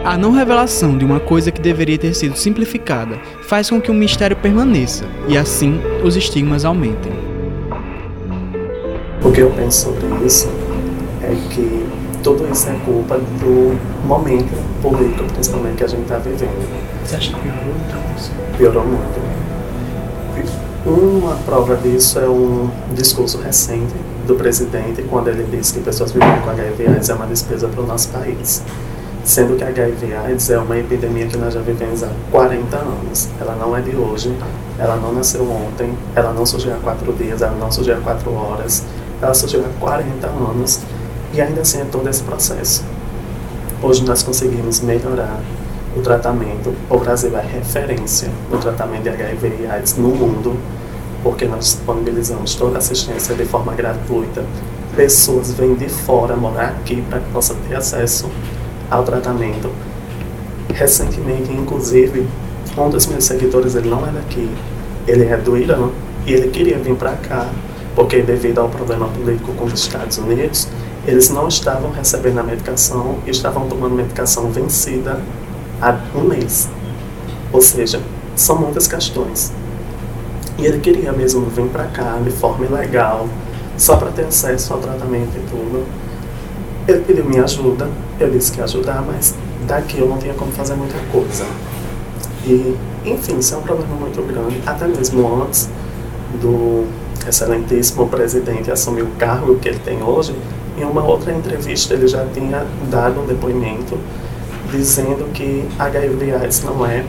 [SPEAKER 2] A não revelação de uma coisa que deveria ter sido simplificada faz com que o mistério permaneça e, assim, os estigmas aumentem.
[SPEAKER 6] O que eu penso sobre isso é que tudo isso é culpa do momento político, principalmente, que a gente está vivendo.
[SPEAKER 2] Você acha que piorou então?
[SPEAKER 6] Piorou muito. Uma prova disso é um discurso recente do presidente, quando ele disse que pessoas vivendo com HIV AIDS é uma despesa para o nosso país. Sendo que a HIV AIDS é uma epidemia que nós já vivemos há 40 anos. Ela não é de hoje, ela não nasceu ontem, ela não surgiu há quatro dias, ela não surgiu há quatro horas, ela surgiu há 40 anos e ainda assim é todo esse processo. Hoje nós conseguimos melhorar o tratamento. O Brasil é referência no tratamento de HIV e AIDS no mundo, porque nós disponibilizamos toda a assistência de forma gratuita. Pessoas vêm de fora morar aqui para que possam ter acesso ao tratamento. Recentemente, inclusive, um dos meus seguidores, ele não é daqui, ele é do Irã, e ele queria vir para cá, porque devido ao problema político com os Estados Unidos, eles não estavam recebendo a medicação e estavam tomando medicação vencida há um mês. Ou seja, são muitas questões. E ele queria mesmo vir para cá de forma ilegal, só para ter acesso ao tratamento e tudo. Ele pediu minha ajuda, eu disse que ia ajudar, mas daqui eu não tinha como fazer muita coisa. E, enfim, isso é um problema muito grande, até mesmo antes do excelentíssimo presidente assumir o cargo que ele tem hoje, em uma outra entrevista ele já tinha dado um depoimento dizendo que HIV AIDS não é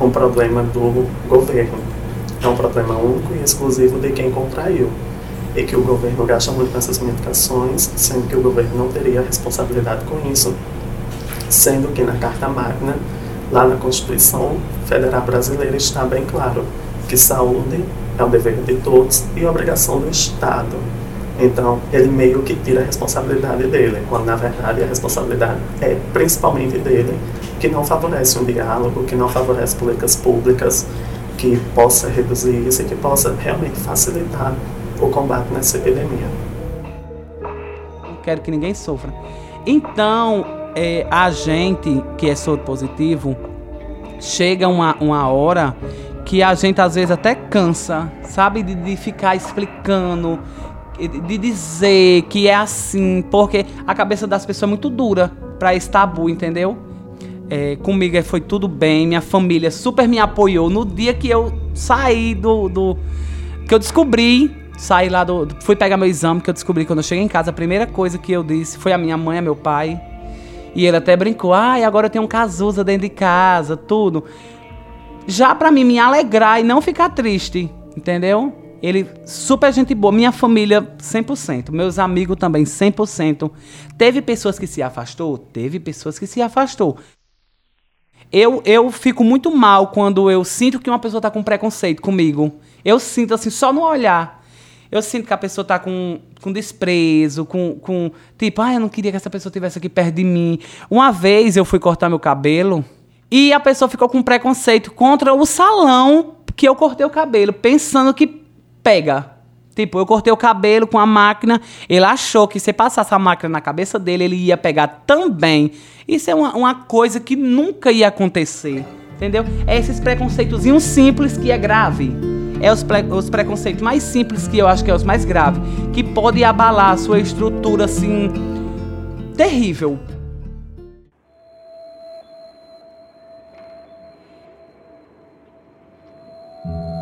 [SPEAKER 6] um problema do governo, é um problema único e exclusivo de quem contraiu. E que o governo gasta muito nessas medicações, sendo que o governo não teria responsabilidade com isso, sendo que na Carta Magna, lá na Constituição Federal Brasileira, está bem claro que saúde é um dever de todos e obrigação do Estado. Então, ele meio que tira a responsabilidade dele, quando na verdade a responsabilidade é principalmente dele, que não favorece um diálogo, que não favorece políticas públicas que possa reduzir isso e que possa realmente facilitar o combate nessa epidemia.
[SPEAKER 5] Não quero que ninguém sofra. Então, é, a gente que é soro positivo, chega uma, uma hora que a gente às vezes até cansa, sabe, de, de ficar explicando de dizer que é assim, porque a cabeça das pessoas é muito dura para esse tabu, entendeu? É, comigo foi tudo bem, minha família super me apoiou no dia que eu saí do. do que eu descobri, saí lá do. Fui pegar meu exame, que eu descobri quando eu cheguei em casa, a primeira coisa que eu disse foi a minha mãe, a meu pai. E ele até brincou, ai, ah, agora eu tenho um Cazuza dentro de casa, tudo. Já para mim me alegrar e não ficar triste, entendeu? Ele, super gente boa. Minha família, 100%. Meus amigos também, 100%. Teve pessoas que se afastou? Teve pessoas que se afastou. Eu, eu fico muito mal quando eu sinto que uma pessoa está com preconceito comigo. Eu sinto assim, só no olhar. Eu sinto que a pessoa está com, com desprezo, com, com. Tipo, ah, eu não queria que essa pessoa estivesse aqui perto de mim. Uma vez eu fui cortar meu cabelo e a pessoa ficou com preconceito contra o salão que eu cortei o cabelo, pensando que pega. Tipo, eu cortei o cabelo com a máquina, ele achou que se passasse a máquina na cabeça dele, ele ia pegar também. Isso é uma, uma coisa que nunca ia acontecer, entendeu? É esses preconceitozinhos simples que é grave. É os, pre, os preconceitos mais simples que eu acho que é os mais graves, que pode abalar a sua estrutura, assim, terrível.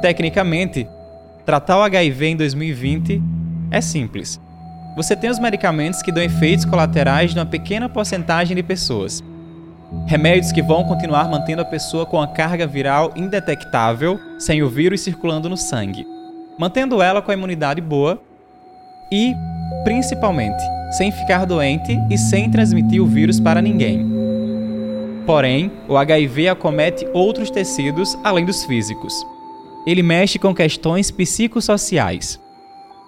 [SPEAKER 7] Tecnicamente, Tratar o HIV em 2020 é simples. Você tem os medicamentos que dão efeitos colaterais de uma pequena porcentagem de pessoas. Remédios que vão continuar mantendo a pessoa com a carga viral indetectável, sem o vírus circulando no sangue, mantendo ela com a imunidade boa e, principalmente, sem ficar doente e sem transmitir o vírus para ninguém. Porém, o HIV acomete outros tecidos além dos físicos ele mexe com questões psicossociais,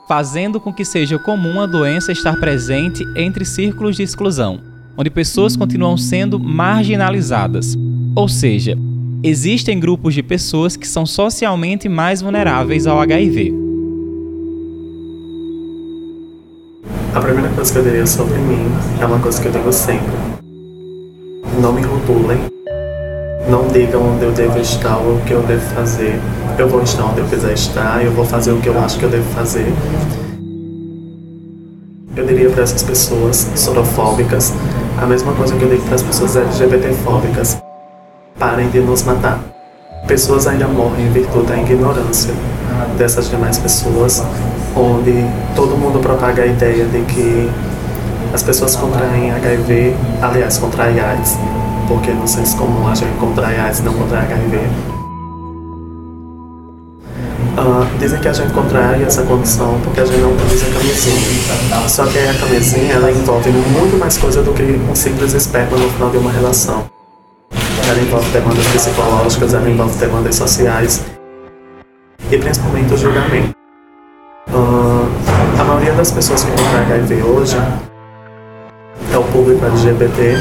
[SPEAKER 7] fazendo com que seja comum a doença estar presente entre círculos de exclusão, onde pessoas continuam sendo marginalizadas. Ou seja, existem grupos de pessoas que são socialmente mais vulneráveis ao HIV.
[SPEAKER 6] A primeira coisa que eu diria sobre mim é uma coisa que eu digo sempre. Não me rotulem. Não digam onde eu devo estar ou o que eu devo fazer. Eu vou estar onde eu quiser estar, eu vou fazer o que eu acho que eu devo fazer. Eu diria para essas pessoas sorofóbicas a mesma coisa que eu digo para as pessoas LGBTfóbicas. Parem de nos matar. Pessoas ainda morrem em virtude da ignorância dessas demais pessoas, onde todo mundo propaga a ideia de que as pessoas contraem HIV, aliás, contraem AIDS, porque no senso comum a gente contrai AIDS não contrai HIV. Uh, dizem que a gente contrai essa condição porque a gente não utiliza camisinha. Só que a camisinha ela envolve muito mais coisa do que um simples esperma no final de uma relação. Ela envolve demandas psicológicas, ela envolve demandas sociais e principalmente o julgamento. Uh, a maioria das pessoas que contrai HIV hoje é o público LGBT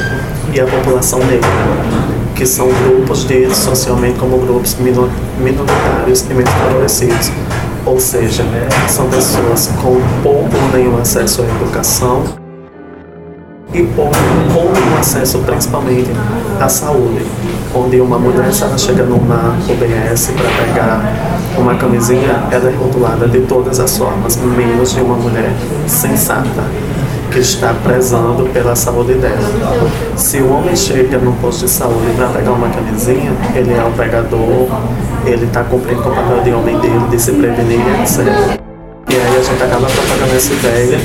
[SPEAKER 6] e a população negra, que são grupos de socialmente como grupos minoritários e menos favorecidos. Ou seja, são pessoas com pouco ou nenhum acesso à educação e ou nenhum acesso principalmente à saúde, onde uma mulher, se ela chega numa UBS para pegar uma camisinha, ela é rotulada de todas as formas, menos de uma mulher sensata que está prezando pela saúde dela. Se o homem chega no posto de saúde para pegar uma camisinha, ele é o pegador, ele está cumprindo com o papel de homem dele, de se prevenir, etc. E aí a gente acaba propagando essa ideia.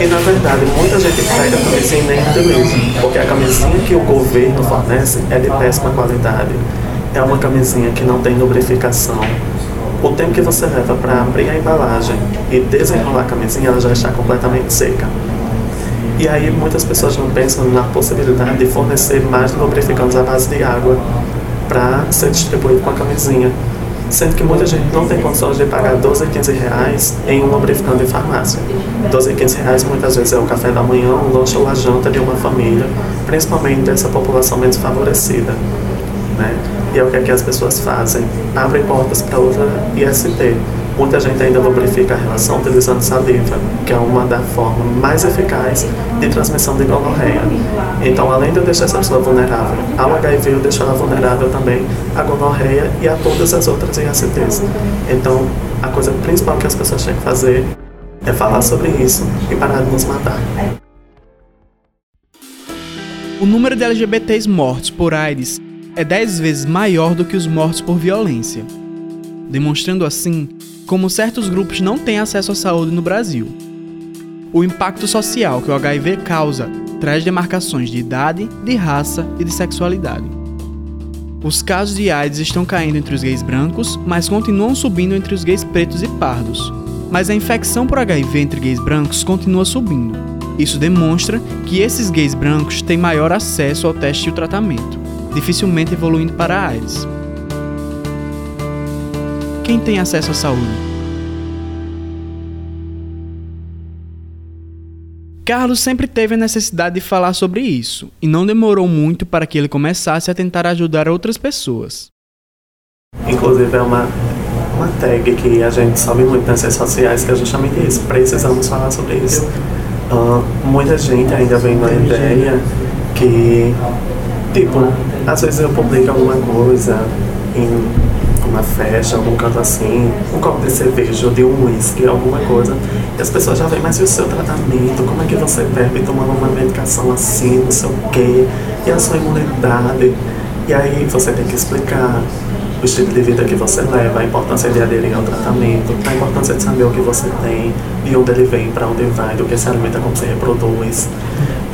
[SPEAKER 6] E na verdade, muita gente pega a camisinha e nem utiliza. Porque a camisinha que o governo fornece é de péssima qualidade. É uma camisinha que não tem lubrificação. O tempo que você leva para abrir a embalagem e desenrolar a camisinha, ela já está completamente seca. E aí muitas pessoas não pensam na possibilidade de fornecer mais lubrificantes à base de água para ser distribuído com a camisinha. Sendo que muita gente não tem condições de pagar 12 a 15 reais em um lubrificante de farmácia. 12 a 15 reais muitas vezes é o café da manhã, o lanche ou a janta de uma família, principalmente dessa população menos favorecida. Né? E é o que, é que as pessoas fazem. Abrem portas para outra IST, Muita gente ainda lubrifica a relação utilizando saliva, que é uma das formas mais eficazes de transmissão de gonorreia. Então, além de eu deixar essa pessoa vulnerável ao HIV, eu deixo ela vulnerável também à gonorreia e a todas as outras ISTs. Então, a coisa principal que as pessoas têm que fazer é falar sobre isso e parar de nos matar.
[SPEAKER 2] O número de LGBTs mortos por AIDS é 10 vezes maior do que os mortos por violência, demonstrando assim como certos grupos não têm acesso à saúde no Brasil. O impacto social que o HIV causa traz demarcações de idade, de raça e de sexualidade. Os casos de AIDS estão caindo entre os gays brancos, mas continuam subindo entre os gays pretos e pardos. Mas a infecção por HIV entre gays brancos continua subindo. Isso demonstra que esses gays brancos têm maior acesso ao teste e o tratamento, dificilmente evoluindo para a AIDS quem tem acesso à saúde. Carlos sempre teve a necessidade de falar sobre isso, e não demorou muito para que ele começasse a tentar ajudar outras pessoas.
[SPEAKER 6] Inclusive é uma, uma tag que a gente sobe muito nas redes sociais, que é justamente isso, precisamos falar sobre isso. Uh, muita gente ainda vem na ideia que, tipo, às vezes eu publico alguma coisa em uma festa, algum canto assim, um copo de cerveja ou de um whisky, alguma coisa, e as pessoas já veem, mas e o seu tratamento? Como é que você bebe tomando uma medicação assim, não sei o quê, e a sua imunidade? E aí você tem que explicar o estilo de vida que você leva, a importância de aderir ao tratamento, a importância de saber o que você tem, de onde ele vem, para onde vai, do que se alimenta, como se reproduz.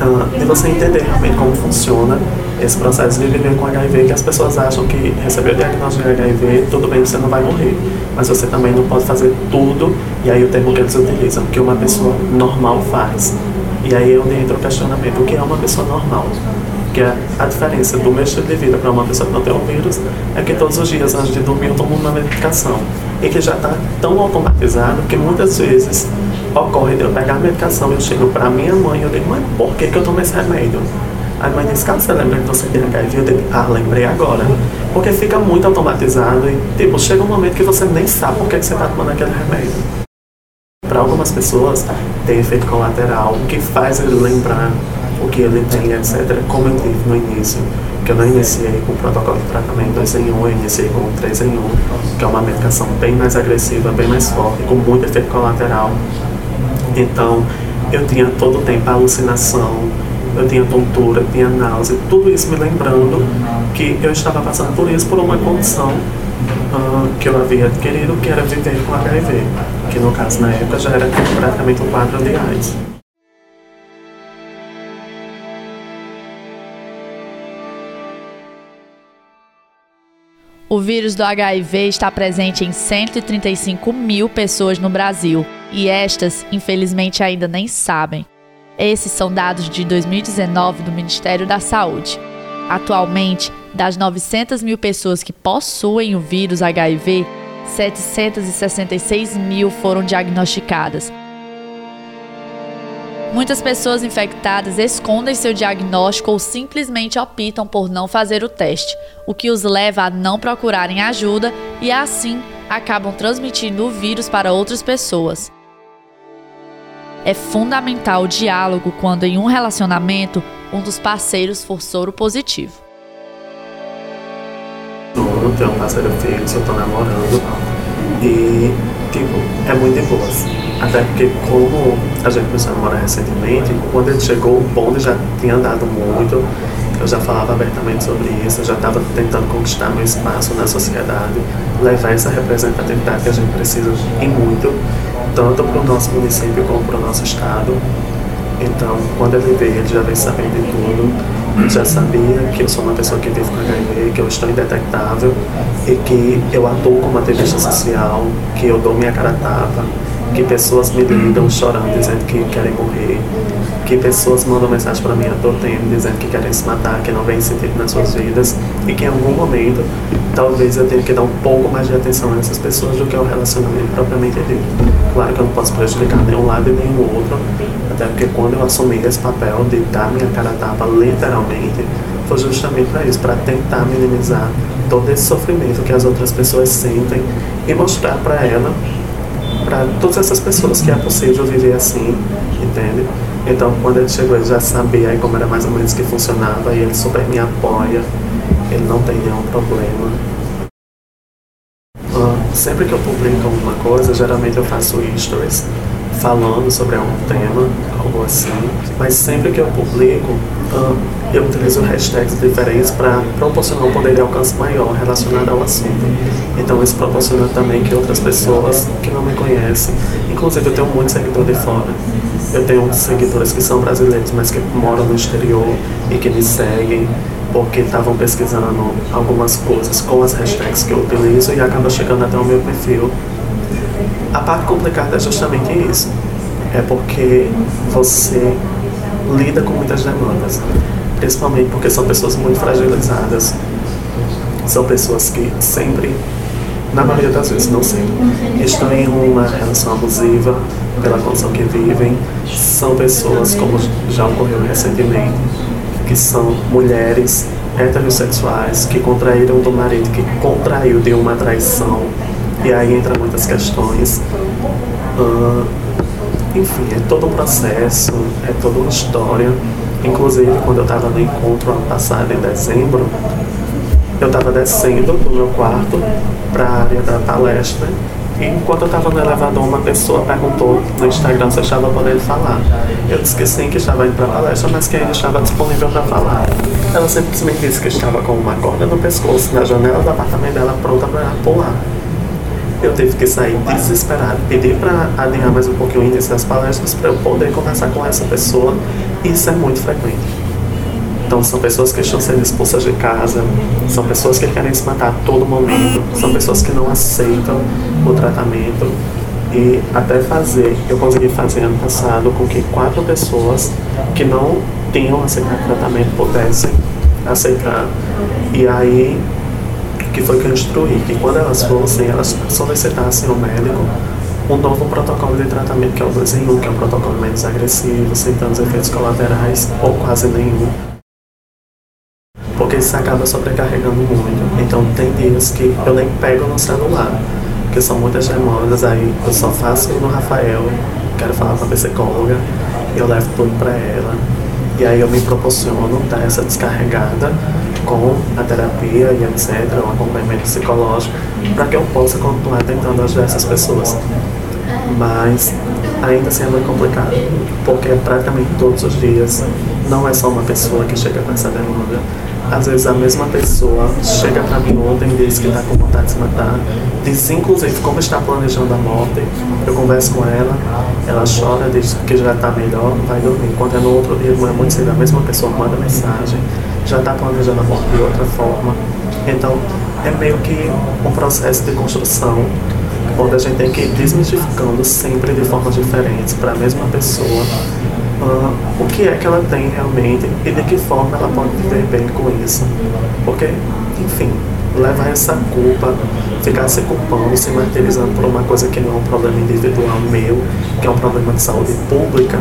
[SPEAKER 6] Uh, de você entender realmente como funciona esse processo de viver com HIV, que as pessoas acham que receber o diagnóstico de HIV, tudo bem, você não vai morrer, mas você também não pode fazer tudo, e aí o termo que eles utilizam, que uma pessoa normal faz. E aí é onde entra o questionamento, o que é uma pessoa normal? Que é a diferença do estilo de vida para uma pessoa que não tem o vírus é que todos os dias antes de dormir eu tomo uma medicação e que já está tão automatizado que muitas vezes ocorre de eu pegar a medicação, eu chego para minha mãe e eu digo, mas por que, que eu tomo esse remédio? A mãe disse, cara, você lembra que você tem HIV? Eu disse, ah, lembrei agora. Porque fica muito automatizado e, tipo, chega um momento que você nem sabe por que você está tomando aquele remédio. Para algumas pessoas, tem efeito colateral, que faz ele lembrar que ele tem, etc. Como eu tive no início, que eu não iniciei com o protocolo de tratamento 2 em 1, eu iniciei com 3 em 1, que é uma medicação bem mais agressiva, bem mais forte, com muito efeito colateral. Então, eu tinha todo o tempo alucinação, eu tinha tontura, tinha náusea, tudo isso me lembrando que eu estava passando por isso por uma condição uh, que eu havia adquirido, que era viver com HIV, que no caso na época já era praticamente um quadro de AIDS.
[SPEAKER 1] O vírus do HIV está presente em 135 mil pessoas no Brasil e estas, infelizmente, ainda nem sabem. Esses são dados de 2019 do Ministério da Saúde. Atualmente, das 900 mil pessoas que possuem o vírus HIV, 766 mil foram diagnosticadas, Muitas pessoas infectadas escondem seu diagnóstico ou simplesmente optam por não fazer o teste, o que os leva a não procurarem ajuda e assim acabam transmitindo o vírus para outras pessoas. É fundamental o diálogo quando em um relacionamento um dos parceiros for soro positivo.
[SPEAKER 6] Eu tenho um parceiro fixo, eu tô namorando e, tipo, é muito de boa. Até porque como a gente começou a namorar recentemente, quando ele chegou, o bonde já tinha andado muito, eu já falava abertamente sobre isso, eu já estava tentando conquistar meu espaço na sociedade, levar essa representatividade que a gente precisa e muito, tanto para o nosso município como para o nosso estado. Então, quando ele veio, ele já veio sabendo de tudo, já sabia que eu sou uma pessoa que vive com HIV, que eu estou indetectável e que eu atuo como ativista social, que eu dou minha cara tapa, que pessoas me ligam chorando, dizendo que querem morrer, que pessoas mandam mensagem para mim a todo tempo, dizendo que querem se matar, que não vem sentido nas suas vidas e que em algum momento talvez eu tenha que dar um pouco mais de atenção a essas pessoas do que ao relacionamento propriamente dito. Claro que eu não posso prejudicar nenhum lado e nenhum outro, até porque quando eu assumi esse papel de dar minha cara a tapa literalmente, foi justamente para isso, para tentar minimizar todo esse sofrimento que as outras pessoas sentem e mostrar para ela para todas essas pessoas que é possível viver assim, entende? Então, quando ele chegou, ele já sabia aí como era mais ou menos que funcionava e ele super me apoia, ele não tem nenhum problema. Uh, sempre que eu publico alguma coisa, geralmente eu faço stories falando sobre algum tema, algo assim, mas sempre que eu publico, uh, eu utilizo hashtags diferentes para proporcionar um poder de alcance maior relacionado ao assunto. Então isso proporciona também que outras pessoas que não me conhecem, inclusive eu tenho muitos seguidores de fora, eu tenho seguidores que são brasileiros, mas que moram no exterior e que me seguem porque estavam pesquisando algumas coisas com as hashtags que eu utilizo e acaba chegando até o meu perfil. A parte complicada é justamente isso. É porque você lida com muitas demandas principalmente porque são pessoas muito fragilizadas, são pessoas que sempre, na maioria das vezes, não sempre, estão em uma relação abusiva pela condição que vivem, são pessoas, como já ocorreu recentemente, que são mulheres heterossexuais que contraíram do marido que contraiu de uma traição, e aí entra muitas questões. Uh, enfim, é todo um processo, é toda uma história Inclusive, quando eu estava no encontro ano passado, em dezembro, eu estava descendo do meu quarto para a área da palestra e enquanto eu estava no elevador, uma pessoa perguntou no Instagram se eu estava podendo falar. Eu disse que sim, que estava indo para a palestra, mas que ainda estava disponível para falar. Ela simplesmente disse que estava com uma corda no pescoço na janela do apartamento dela pronta para pular. Eu tive que sair desesperado, pedir para adiar mais um pouquinho o início das palestras para eu poder conversar com essa pessoa isso é muito frequente. Então, são pessoas que estão sendo expulsas de casa, são pessoas que querem se matar a todo momento, são pessoas que não aceitam o tratamento. E até fazer, eu consegui fazer ano passado com que quatro pessoas que não tinham aceitado o tratamento pudessem aceitar. E aí, que foi que eu instruí, que quando elas fossem, elas solicitassem ao médico um novo protocolo de tratamento que é o 2 em 1, que é um protocolo menos agressivo, sem tantos efeitos colaterais ou quase nenhum. porque isso acaba sobrecarregando muito. Então tem dias que eu nem pego no celular, porque são muitas demandas, aí eu só faço no Rafael, quero falar com a psicóloga, eu levo tudo para ela. E aí eu me proporciono dar essa descarregada com a terapia e etc, um acompanhamento psicológico, para que eu possa continuar tentando ajudar essas pessoas. Mas ainda assim é muito complicado, porque é praticamente todos os dias, não é só uma pessoa que chega com essa demanda. Às vezes a mesma pessoa chega para mim ontem e diz que está com vontade de se matar, diz inclusive como está planejando a morte. Eu converso com ela, ela chora, diz que já está melhor, vai dormir. Quando é no outro dia, não é muito cedo, a mesma pessoa manda mensagem, já está planejando a morte de outra forma. Então é meio que um processo de construção onde a gente tem que ir desmistificando sempre de formas diferentes para a mesma pessoa uh, o que é que ela tem realmente e de que forma ela pode viver bem com isso. Porque, enfim, levar essa culpa, ficar se culpando, se martirizando por uma coisa que não é um problema individual meu, que é um problema de saúde pública,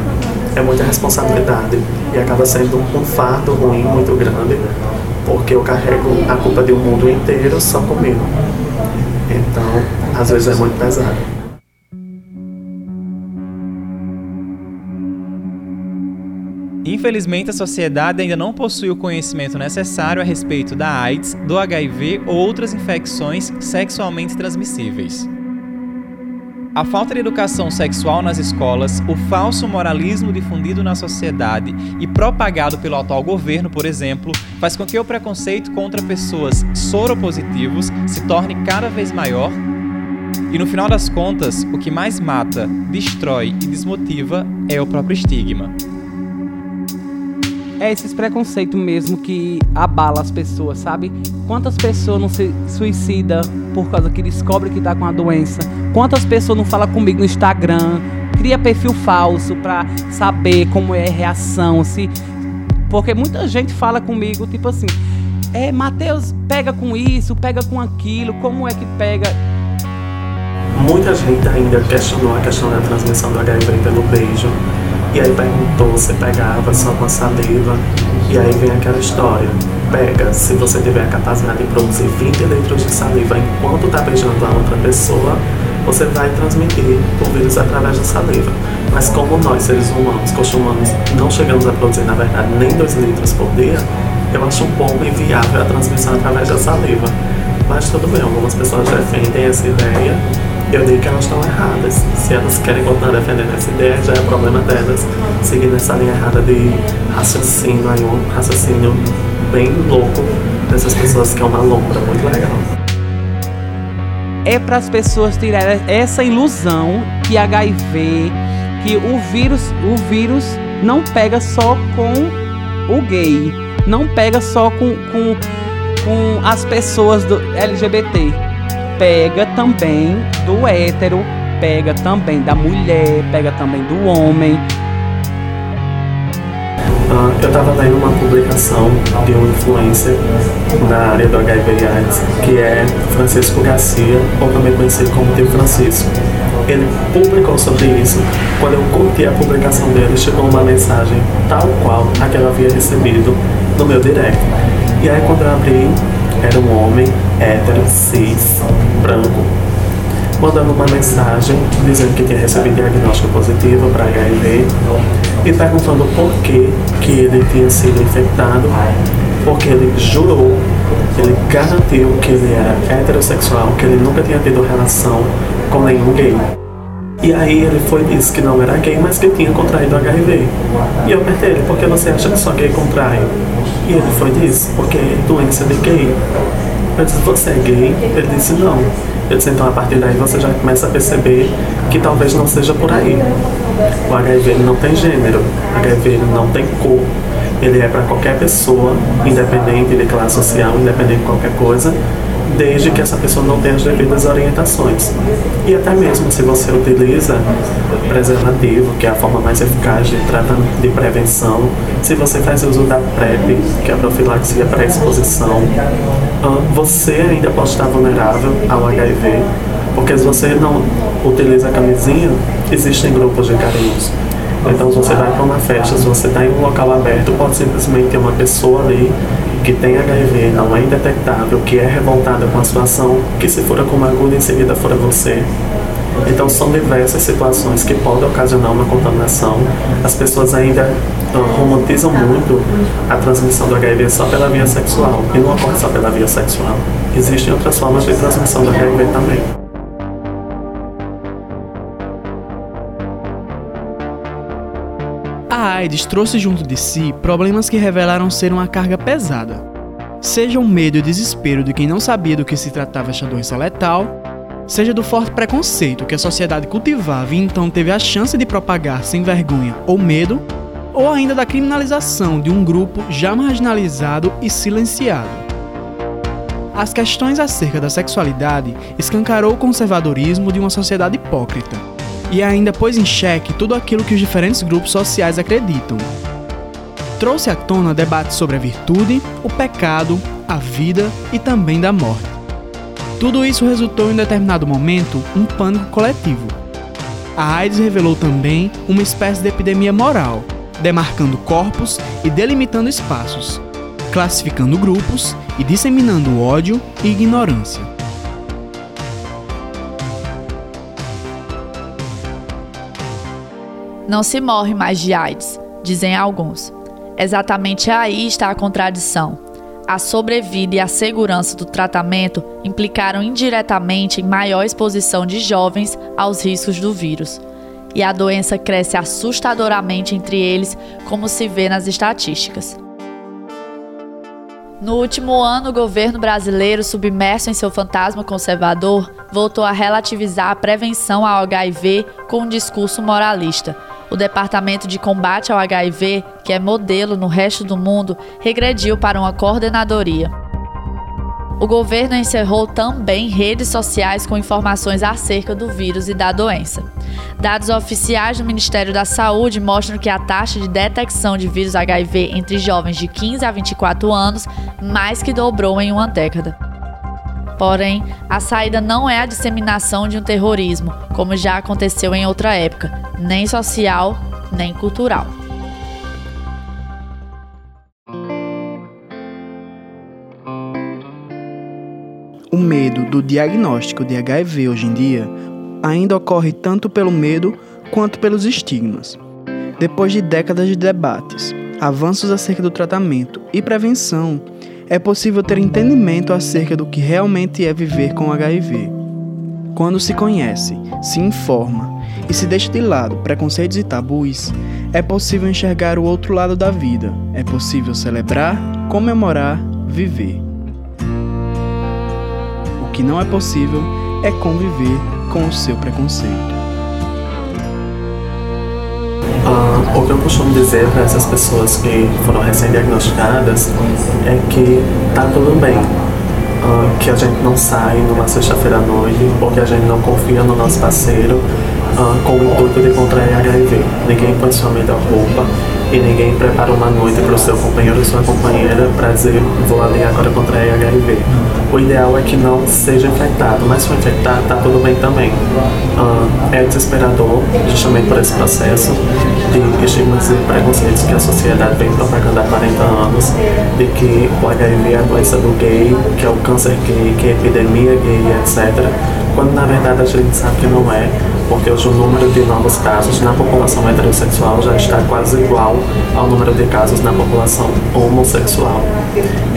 [SPEAKER 6] é muita responsabilidade e acaba sendo um fardo ruim muito grande, porque eu carrego a culpa de um mundo inteiro só comigo. Então, às vezes é muito pesado.
[SPEAKER 7] Infelizmente, a sociedade ainda não possui o conhecimento necessário a respeito da AIDS, do HIV ou outras infecções sexualmente transmissíveis. A falta de educação sexual nas escolas, o falso moralismo difundido na sociedade e propagado pelo atual governo, por exemplo, faz com que o preconceito contra pessoas soropositivos se torne cada vez maior. E no final das contas, o que mais mata, destrói e desmotiva é o próprio estigma.
[SPEAKER 5] É esses preconceitos mesmo que abala as pessoas, sabe? Quantas pessoas não se suicida por causa que descobre que tá com a doença? Quantas pessoas não falam comigo no Instagram? Cria perfil falso pra saber como é a reação, se porque muita gente fala comigo tipo assim: "É, Mateus, pega com isso, pega com aquilo, como é que pega?"
[SPEAKER 6] Muita gente ainda questionou a questão da transmissão do HIV pelo beijo. E aí perguntou se pegava só com a saliva. E aí vem aquela história. Pega, se você tiver a capacidade de produzir 20 litros de saliva enquanto está beijando a outra pessoa, você vai transmitir o vírus através da saliva. Mas como nós, seres humanos, costumamos, não chegamos a produzir, na verdade, nem 2 litros por dia, eu acho um pouco inviável a transmissão através da saliva. Mas tudo bem, algumas pessoas defendem essa ideia eu digo que elas estão erradas. Se elas querem continuar defendendo essa ideia, já é problema delas. Seguindo essa linha errada de raciocínio, aí um raciocínio bem louco dessas pessoas que é uma lombra muito legal.
[SPEAKER 5] É para as pessoas tirarem essa ilusão que HIV, que o vírus, o vírus não pega só com o gay, não pega só com, com, com as pessoas do LGBT pega também do hétero, pega também da mulher, pega também do homem.
[SPEAKER 6] Uh, eu estava lendo uma publicação de um influencer na área do HIV AIDS, que é Francisco Garcia, ou também conhecido como Tio Francisco. Ele publicou sobre isso. Quando eu curti a publicação dele, chegou uma mensagem tal qual a que eu havia recebido no meu direct. E aí quando eu abri, era um homem hétero, cis, branco, mandando uma mensagem dizendo que tinha recebido diagnóstico positivo para HIV e perguntando por que, que ele tinha sido infectado, porque ele jurou, ele garantiu que ele era heterossexual, que ele nunca tinha tido relação com nenhum gay. E aí ele foi disse que não era gay, mas que tinha contraído HIV. E eu perguntei ele, por que você acha que só gay contrai? E ele foi e disse, porque é doença de gay. Eu disse, você é gay? Ele disse, não. Eu disse, então a partir daí você já começa a perceber que talvez não seja por aí. O HIV não tem gênero, o HIV não tem cor. Ele é para qualquer pessoa, independente de classe social, independente de qualquer coisa, desde que essa pessoa não tenha as devidas orientações. E até mesmo se você utiliza preservativo, que é a forma mais eficaz de tratamento de prevenção, se você faz uso da PrEP, que é a profilaxia pré-exposição, você ainda pode estar vulnerável ao HIV, porque se você não utiliza a camisinha, existem grupos de carinhos. Então, se você vai para uma festa, se você está em um local aberto, pode simplesmente ter uma pessoa ali que tem HIV, não é indetectável, que é revoltada com a situação, que se for com uma agulha em seguida for você. Então são diversas situações que podem ocasionar uma contaminação. As pessoas ainda uh, romantizam muito a transmissão do HIV só pela via sexual e não ocorre só pela via sexual. Existem outras formas de transmissão do HIV também.
[SPEAKER 2] AIDS trouxe junto de si problemas que revelaram ser uma carga pesada. Seja o medo e desespero de quem não sabia do que se tratava esta doença letal, seja do forte preconceito que a sociedade cultivava e então teve a chance de propagar sem vergonha ou medo, ou ainda da criminalização de um grupo já marginalizado e silenciado. As questões acerca da sexualidade escancarou o conservadorismo de uma sociedade hipócrita e ainda pôs em xeque tudo aquilo que os diferentes grupos sociais acreditam. Trouxe à tona debates sobre a virtude, o pecado, a vida e também da morte. Tudo isso resultou em determinado momento um pânico coletivo. A AIDS revelou também uma espécie de epidemia moral, demarcando corpos e delimitando espaços, classificando grupos e disseminando ódio e ignorância.
[SPEAKER 1] Não se morre mais de AIDS, dizem alguns. Exatamente aí está a contradição. A sobrevida e a segurança do tratamento implicaram indiretamente em maior exposição de jovens aos riscos do vírus. E a doença cresce assustadoramente entre eles, como se vê nas estatísticas. No último ano, o governo brasileiro, submerso em seu fantasma conservador, voltou a relativizar a prevenção ao HIV com um discurso moralista o Departamento de Combate ao HIV, que é modelo no resto do mundo, regrediu para uma coordenadoria. O governo encerrou também redes sociais com informações acerca do vírus e da doença. Dados oficiais do Ministério da Saúde mostram que a taxa de detecção de vírus HIV entre jovens de 15 a 24 anos mais que dobrou em uma década. Porém, a saída não é a disseminação de um terrorismo, como já aconteceu em outra época, nem social, nem cultural.
[SPEAKER 2] O medo do diagnóstico de HIV hoje em dia ainda ocorre tanto pelo medo quanto pelos estigmas. Depois de décadas de debates, avanços acerca do tratamento e prevenção, é possível ter entendimento acerca do que realmente é viver com HIV. Quando se conhece, se informa e se deixa de lado preconceitos e tabus, é possível enxergar o outro lado da vida. É possível celebrar, comemorar, viver. O que não é possível é conviver com o seu preconceito.
[SPEAKER 6] O que eu costumo dizer para essas pessoas que foram recém-diagnosticadas é que tá tudo bem. Uh, que a gente não sai numa sexta-feira à noite ou que a gente não confia no nosso parceiro uh, com o intuito de contrair HIV. Ninguém põe sua melhor roupa e ninguém prepara uma noite para o seu companheiro ou sua companheira para dizer vou ali agora contrair HIV. O ideal é que não seja infectado, mas se for infectado, tá tudo bem também. Uh, é desesperador, justamente por esse processo de estigmas e preconceitos que a sociedade vem propagando há 40 anos, de que o HIV é a doença do gay, que é o câncer gay, que é a epidemia gay, etc. Quando na verdade a gente sabe que não é porque hoje o número de novos casos na população heterossexual já está quase igual ao número de casos na população homossexual.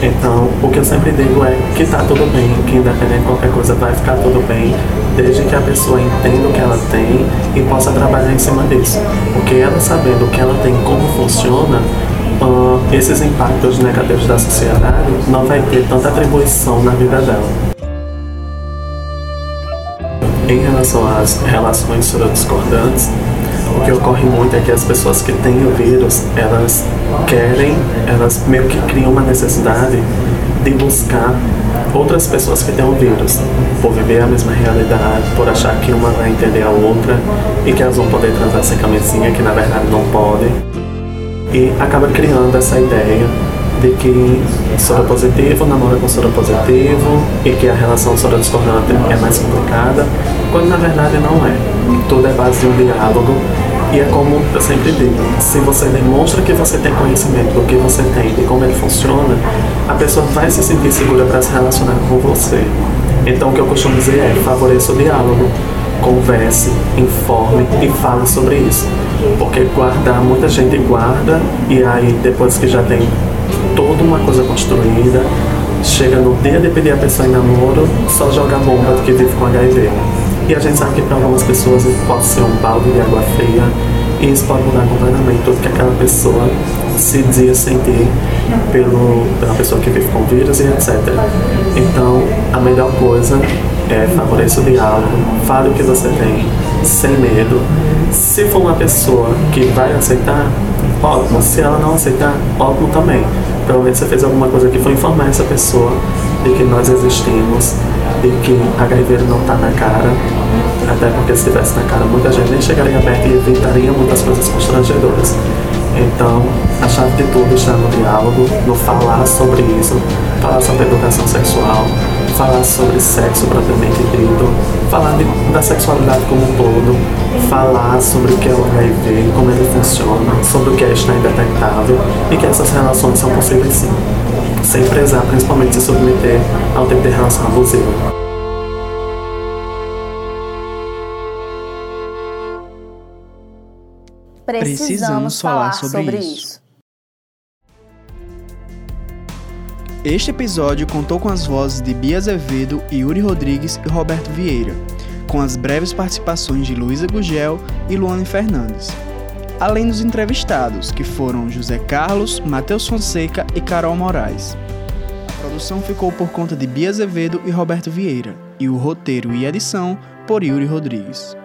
[SPEAKER 6] Então, o que eu sempre digo é que está tudo bem, que independente de qualquer coisa vai ficar tudo bem, desde que a pessoa entenda o que ela tem e possa trabalhar em cima disso. Porque ela sabendo o que ela tem, como funciona, uh, esses impactos negativos da sociedade não vai ter tanta atribuição na vida dela. Em relação às relações sorodiscordantes, o que ocorre muito é que as pessoas que têm o vírus, elas querem, elas meio que criam uma necessidade de buscar outras pessoas que têm o vírus, por viver a mesma realidade, por achar que uma vai entender a outra e que elas vão poder transar sem camisinha, que na verdade não podem. E acaba criando essa ideia de que soro positivo namora com soro positivo e que a relação soro discordante é mais complicada, quando na verdade não é. Tudo é base de um diálogo E é como eu sempre digo, se você demonstra que você tem conhecimento do que você tem e como ele funciona, a pessoa vai se sentir segura para se relacionar com você. Então o que eu costumo dizer é favoreça o diálogo, converse, informe e fale sobre isso. Porque guardar, muita gente guarda e aí depois que já tem toda uma coisa construída, chega no dia de pedir a pessoa em namoro, só joga bomba do que vive com HIV. E a gente sabe que para algumas pessoas pode ser um balde de água fria e isso pode mudar completamente tudo que aquela pessoa se dizia sentir pelo, pela pessoa que vive com vírus e etc. Então, a melhor coisa é favorecer o diálogo, fale o que você tem, sem medo. Se for uma pessoa que vai aceitar, ótimo. Se ela não aceitar, ótimo também. Menos você fez alguma coisa que foi informar essa pessoa de que nós existimos, de que HIV não está na cara. Até porque se estivesse na cara, muita gente nem chegaria perto e evitaria muitas coisas constrangedoras. Então, a chave de tudo está no diálogo, no falar sobre isso, falar sobre educação sexual, falar sobre sexo propriamente dito, falar de, da sexualidade como um todo, falar sobre o que é o HIV, como ele funciona, sobre o que é estar indetectável e que essas relações são possíveis sim, sem prezar principalmente se submeter ao tipo de relação abusiva.
[SPEAKER 1] Precisamos falar sobre isso.
[SPEAKER 2] Este episódio contou com as vozes de Bia Azevedo, Yuri Rodrigues e Roberto Vieira, com as breves participações de Luísa Gugel e Luane Fernandes. Além dos entrevistados, que foram José Carlos, Matheus Fonseca e Carol Moraes. A produção ficou por conta de Bia Azevedo e Roberto Vieira, e o roteiro e edição por Yuri Rodrigues.